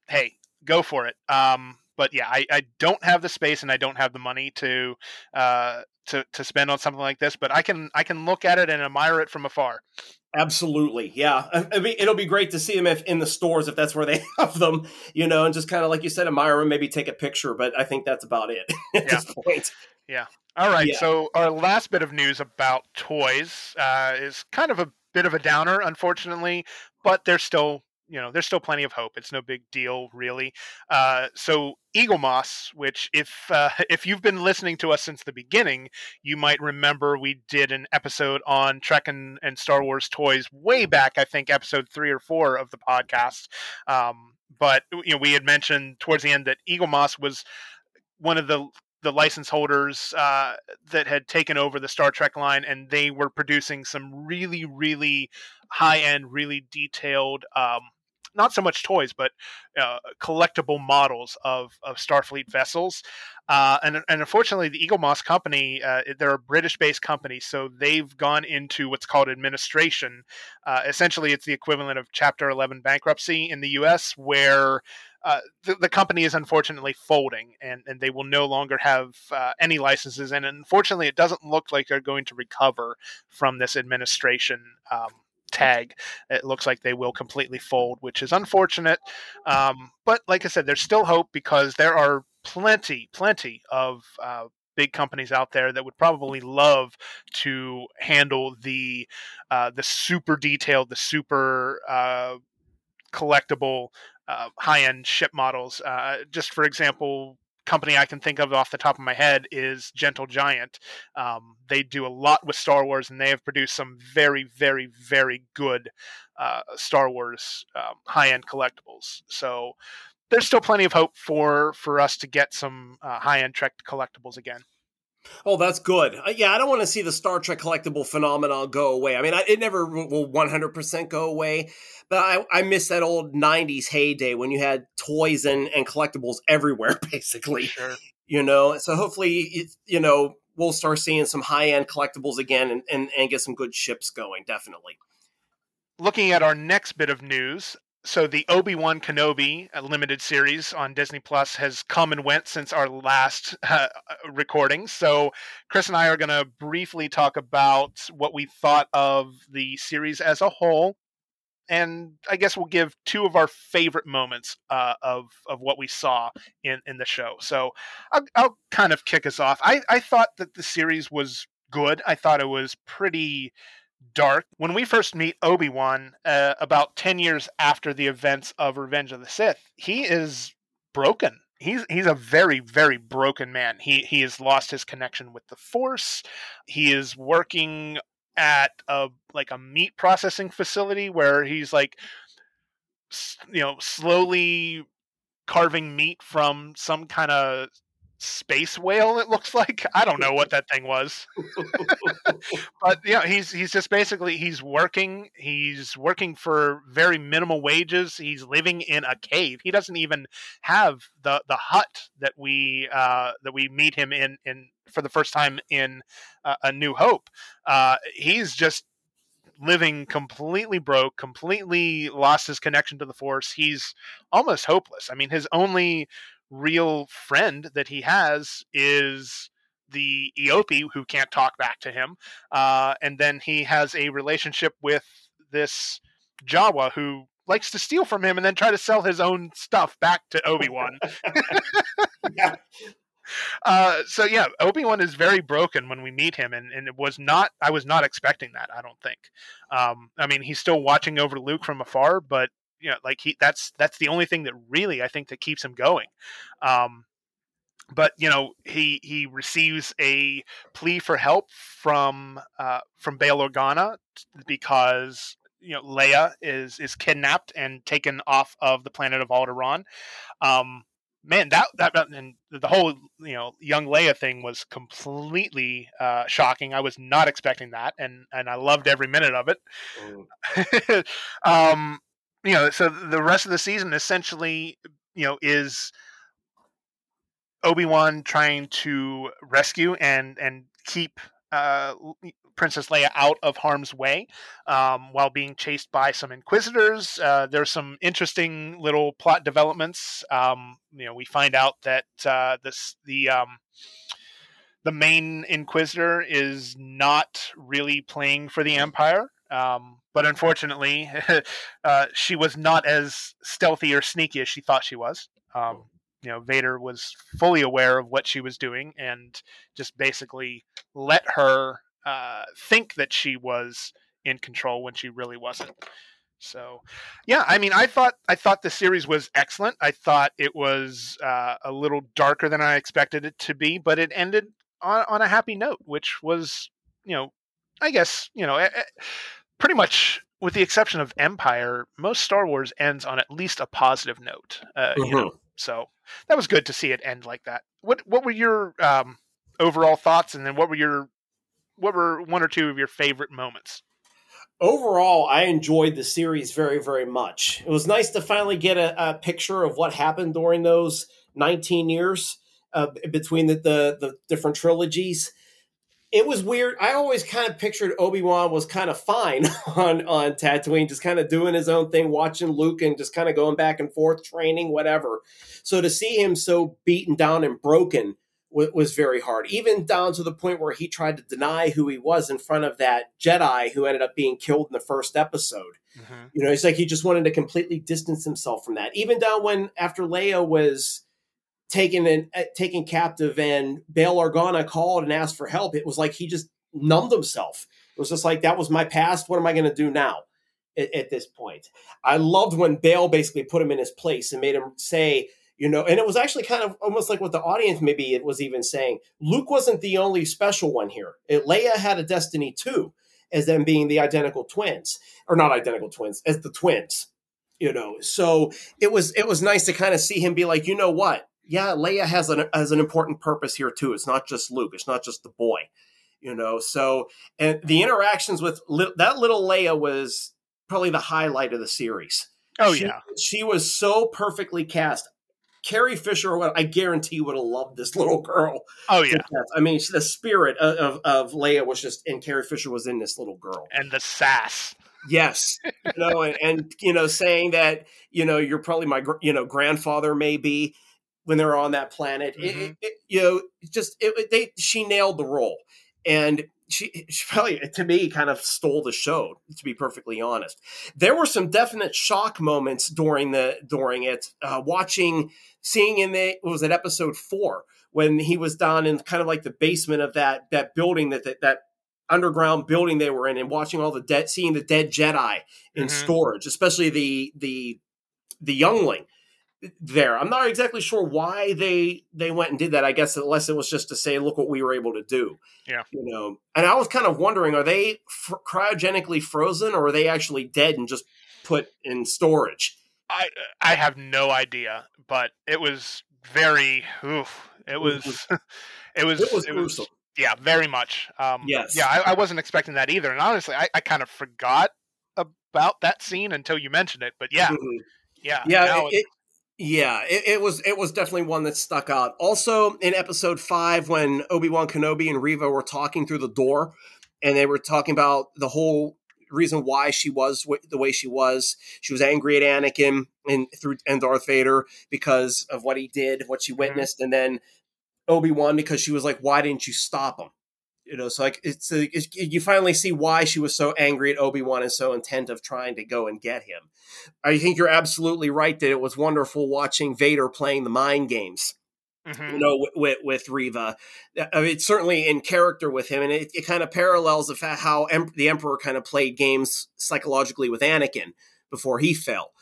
hey, go for it. Um, but yeah, I, I don't have the space and I don't have the money to uh to to spend on something like this. But I can I can look at it and admire it from afar. Absolutely, yeah. I, mean, it'll be great to see them if in the stores if that's where they have them, you know, and just kind of like you said, admire them, maybe take a picture. But I think that's about it at Yeah. this point. Yeah. All right. Yeah. So our last bit of news about toys uh, is kind of a bit of a downer, unfortunately, but there's still you know there's still plenty of hope. It's no big deal, really. Uh, so Eaglemoss, which if uh, if you've been listening to us since the beginning, you might remember we did an episode on Trek and, and Star Wars toys way back. I think episode three or four of the podcast. Um, but you know we had mentioned towards the end that Eaglemoss was one of the the license holders uh, that had taken over the Star Trek line, and they were producing some really, really high end, really detailed, um, not so much toys, but uh, collectible models of, of Starfleet vessels. Uh, and, and unfortunately, the Eaglemoss Company, uh, they're a British based company, so they've gone into what's called administration. Uh, essentially, it's the equivalent of Chapter 11 bankruptcy in the US, where uh, the, the company is unfortunately folding and, and they will no longer have uh, any licenses. And unfortunately, it doesn't look like they're going to recover from this administration um, tag. It looks like they will completely fold, which is unfortunate. Um, but like I said, there's still hope because there are plenty, plenty of uh, big companies out there that would probably love to handle the uh, the super detailed, the super uh, collectible uh, high-end ship models. Uh, just for example, company I can think of off the top of my head is Gentle Giant. Um, they do a lot with Star Wars, and they have produced some very, very, very good uh, Star Wars um, high-end collectibles. So there's still plenty of hope for for us to get some uh, high-end Trek collectibles again. Oh, that's good. Uh, yeah, I don't want to see the Star Trek collectible phenomenon go away. I mean, I, it never will 100% go away, but I, I miss that old 90s heyday when you had toys and, and collectibles everywhere, basically. Sure. You know, so hopefully, it, you know, we'll start seeing some high end collectibles again and, and, and get some good ships going, definitely. looking at our next bit of news so the obi-wan kenobi uh, limited series on disney plus has come and went since our last uh, recording. So chris and i are going to briefly talk about what we thought of the series as a whole. And i guess we'll give two of our favorite moments uh, of of what we saw in in the show. So i'll, I'll kind of kick us off. I, I thought that the series was good. I thought it was pretty dark. When we first meet Obi Wan, uh, about ten years after the events of Revenge of the Sith, he is broken. He's he's a very very broken man. He he has lost his connection with the Force. He is working at a like a meat processing facility where he's like, you know, slowly carving meat from some kind of space whale it looks like? I don't know what that thing was. But yeah he's he's just basically he's working he's working for very minimal wages. He's living in a cave. He doesn't even have the the hut that we uh that we meet him in in for the first time in uh, a new hope. Uh he's just living completely broke completely lost his connection to the force. He's almost hopeless. I mean his only real friend that he has is the Eopie who can't talk back to him, uh, and then he has a relationship with this Jawa who likes to steal from him and then try to sell his own stuff back to Obi Wan. Yeah. uh, so yeah, Obi Wan is very broken when we meet him, and, and it was not. I was not expecting that. I don't think. Um, I mean, he's still watching over Luke from afar, but you know, like he that's that's the only thing that really I think that keeps him going. Um, but you know, he he receives a plea for help from uh, from Bail Organa because you know Leia is is kidnapped and taken off of the planet of Alderaan. Um, man, that that and the whole you know young Leia thing was completely uh, shocking. I was not expecting that, and and I loved every minute of it. um, you know, so the rest of the season essentially, you know, is Obi Wan trying to rescue and and keep uh, Princess Leia out of harm's way um, while being chased by some Inquisitors. Uh, there's some interesting little plot developments. Um, you know, we find out that uh, this the um, the main Inquisitor is not really playing for the Empire. Um, but unfortunately, uh, she was not as stealthy or sneaky as she thought she was. Um, you know, Vader was fully aware of what she was doing and just basically let her uh, think that she was in control when she really wasn't. So, yeah, I mean, I thought I thought the series was excellent. I thought it was uh, a little darker than I expected it to be, but it ended on, on a happy note, which was, you know, I guess you know, eh, eh, pretty much with the exception of Empire, most Star Wars ends on at least a positive note. Uh, Mm-hmm. You know, so that was good to see it end like that. What what were your um, overall thoughts, and then what were your what were one or two of your favorite moments? overall, I enjoyed the series very, very much. It was nice to finally get a, a picture of what happened during those 19 years uh, between the, the, the different trilogies. It was weird. I always kind of pictured Obi Wan was kind of fine on on Tatooine, just kind of doing his own thing, watching Luke, and just kind of going back and forth, training, whatever. So to see him so beaten down and broken wa- was very hard, even down to the point where he tried to deny who he was in front of that Jedi who ended up being killed in the first episode. Mm-hmm. You know, it's like he just wanted to completely distance himself from that. Even down when after Leia was taken and uh, taken captive and Bail Organa called and asked for help, it was like he just numbed himself. It was just like that was my past. What am I going to do now? At, at this point, I loved when Bail basically put him in his place and made him say, you know, and it was actually kind of almost like what the audience maybe it was even saying. Luke wasn't the only special one here. It, Leia had a destiny too, as them being the identical twins, or not identical twins, as the twins. You know, so it was it was nice to kind of see him be like, you know what? Yeah, Leia has an has an important purpose here too. It's not just Luke. It's not just the boy. You know, so and the interactions with li- that little Leia was probably the highlight of the series. Oh She- yeah, she was so perfectly cast. Carrie Fisher, what I guarantee, would have loved this little girl. oh yeah, I mean, the spirit of, of, of Leia was just, and Carrie Fisher was in this little girl. and the sass. Yes, you know, and, and you know, saying that you know you're probably my gr- you know grandfather maybe when they were on that planet. Mhm. It, it, you know, just it, they she nailed the role, and she she probably to me kind of stole the show. To be perfectly honest, there were some definite shock moments during the during it. Uh, watching, seeing in the what was it episode four when he was down in kind of like the basement of that that building that that, that underground building they were in and watching all the dead seeing the dead jedi in Mhm. storage especially the the the youngling there i'm not exactly sure why they they went and did that i guess unless it was just to say look what we were able to do Yeah. you know and i was kind of wondering are they cryogenically frozen or are they actually dead and just put in storage I I have no idea, but it was very. Oof, it was. It was. it was gruesome yeah, very much. Um, Yes. Yeah, I, I wasn't expecting that either, and honestly, I, I kind of forgot about that scene until you mentioned it. But yeah, Mhm. yeah, yeah it, it- yeah it, it was it was definitely one that stuck out. Also in episode five when obi-wan kenobi and reva were talking through the door and they were talking about the whole reason why she was the way she was. She was angry at anakin and through and darth vader because of what he did what she mm-hmm. witnessed and then obi-wan because she was like why didn't you stop him You know, so like it's, a, it's you finally see why she was so angry at Obi Wan and so intent of trying to go and get him. I think you're absolutely right that it was wonderful watching Vader playing the mind games Mhm. you know, with with Reva. I mean, it's certainly in character with him, and it, it kind of parallels the fact how em- the Emperor kind of played games psychologically with Anakin before he fell.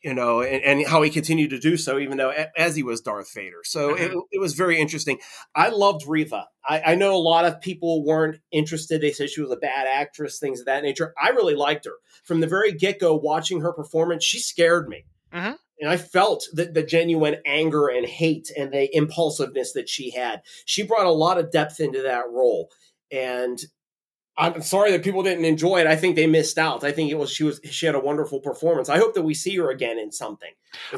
You know, and, and how he continued to do so, even though as he was Darth Vader. So it, it was very interesting. I loved Reva. I, I know a lot of people weren't interested. They said she was a bad actress, things of that nature. I really liked her from the very get go. Watching her performance, she scared me Mhm. and I felt the, the genuine anger and hate and the impulsiveness that she had. She brought a lot of depth into that role, and I'm sorry that people didn't enjoy it. I think they missed out. I think it was she was she had a wonderful performance. I hope that we see her again in something.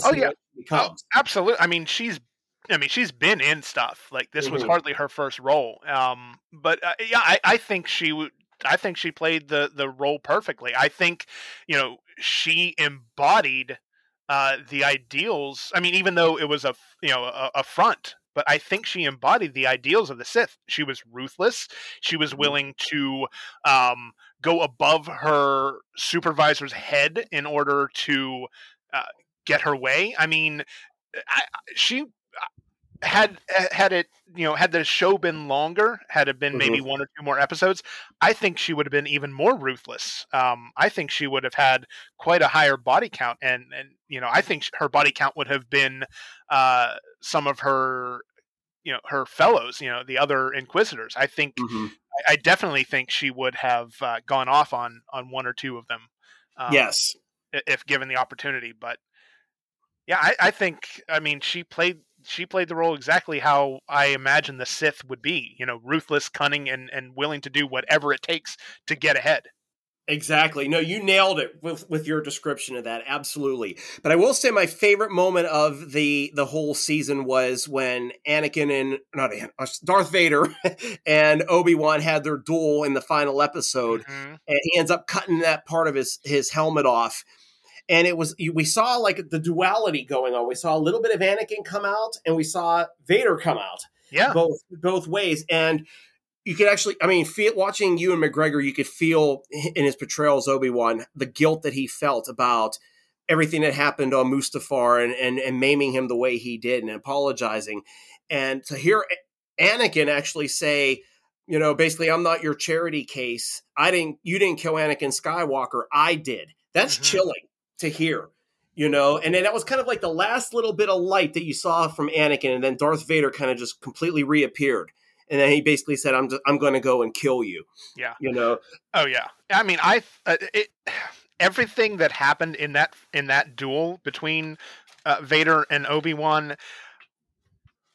Oh, yeah. becomes. Absolutely. I mean, she's. I mean, she's been in stuff like this was Mhm. hardly her first role. Um, but uh, yeah, I, I think she would. I think she played the the role perfectly. I think you know she embodied uh, the ideals. I mean, even though it was a you know a, a front, but I think she embodied the ideals of the Sith. She was ruthless. She was willing to um, go above her supervisor's head in order to uh, get her way. I mean, I, I- she had had it you know had the show been longer had it been maybe one or two more episodes i think she would have been even more ruthless um, i think she would have had quite a higher body count and and you know i think her body count would have been uh, some of her you know her fellows you know the other inquisitors i think Mhm. I, I definitely think she would have uh, gone off on on one or two of them um, yes, if given the opportunity. But yeah, I, I think I mean she played she played the role exactly how I imagine the Sith would be. You know, ruthless, cunning, and and willing to do whatever it takes to get ahead. Exactly. No, you nailed it with with your description of that. Absolutely. But I will say my favorite moment of the the whole season was when Anakin and not An- uh, Darth Vader and Obi Wan had their duel in the final episode, Mhm. and he ends up cutting that part of his his helmet off. And it was we saw like the duality going on. We saw a little bit of Anakin come out, and we saw Vader come out. Yeah, both both ways. And you could actually i mean feel watching ewan mcgregor you could feel in his portrayal as obi-wan the guilt that he felt about everything that happened on mustafar and, and and maiming him the way he did and apologizing. And to hear anakin actually say you know basically i'm not your charity case. I didn't you didn't kill anakin skywalker. I did. That's Mhm. chilling to hear you know and then that was kind of like the last little bit of light that you saw from anakin and then darth vader kind of just completely reappeared and then he basically said i'm just, i'm going to go and kill you Yeah. you know Oh yeah. I mean, I uh, it, everything that happened in that in that duel between uh, Vader and Obi Wan,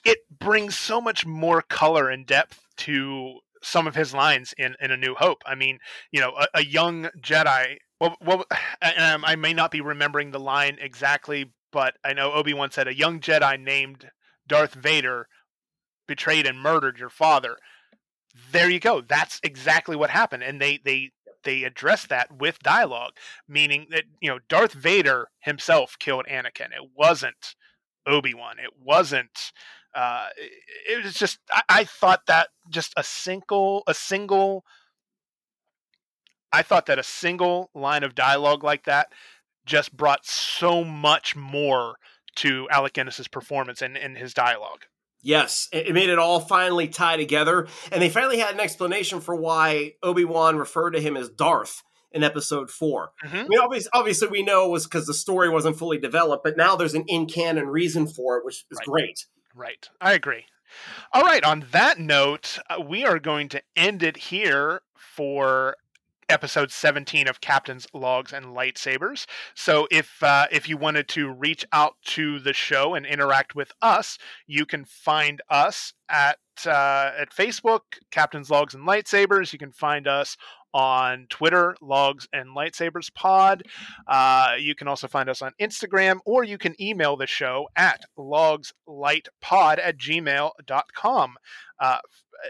it brings so much more color and depth to some of his lines in in A New Hope. I mean, you know, a, a young Jedi. Well, well, um, I may not be remembering the line exactly, but I know Obi Wan said a young Jedi named Darth Vader betrayed and murdered your father. There you go. That's exactly what happened and they they they address that with dialogue meaning that you know darth vader himself killed anakin. It wasn't obi-wan. It wasn't uh it, it was just I, I thought that just a single a single i thought that a single line of dialogue like that just brought so much more to alec guinness's performance and, and his dialogue Yes, it made it all finally tie together, and they finally had an explanation for why Obi Wan referred to him as Darth in Episode 4 Mhm. I mean, obviously, obviously, we know it was because the story wasn't fully developed, but now there's an in canon reason for it, which is Right. great. Right. I agree. All right. On that note, uh, we are going to end it here for episode 17 of Captain's Logs and Lightsabers. So if uh, if you wanted to reach out to the show and interact with us, you can find us at uh, at Facebook, Captain's Logs and Lightsabers. You can find us on Twitter, Logs and Lightsabers Pod. Uh, you can also find us on Instagram, or you can email the show at logslightpod at gmail.com. Uh,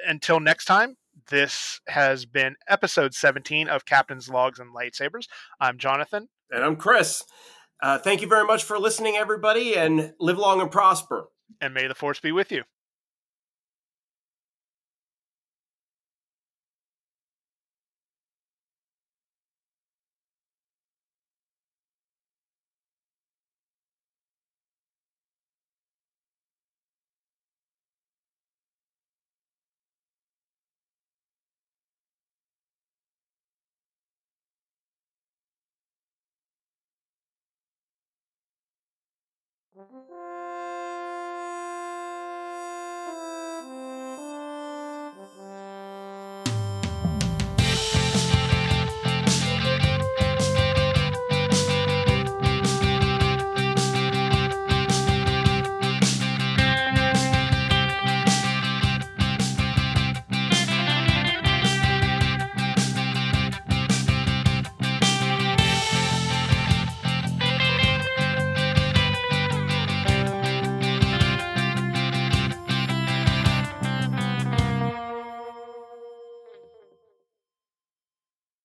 until next time, this has been episode 17 of Captain's Logs and Lightsabers. I'm Jonathan. And I'm Chris. Uh, thank you very much for listening, everybody, and live long and prosper. and may the force be with you.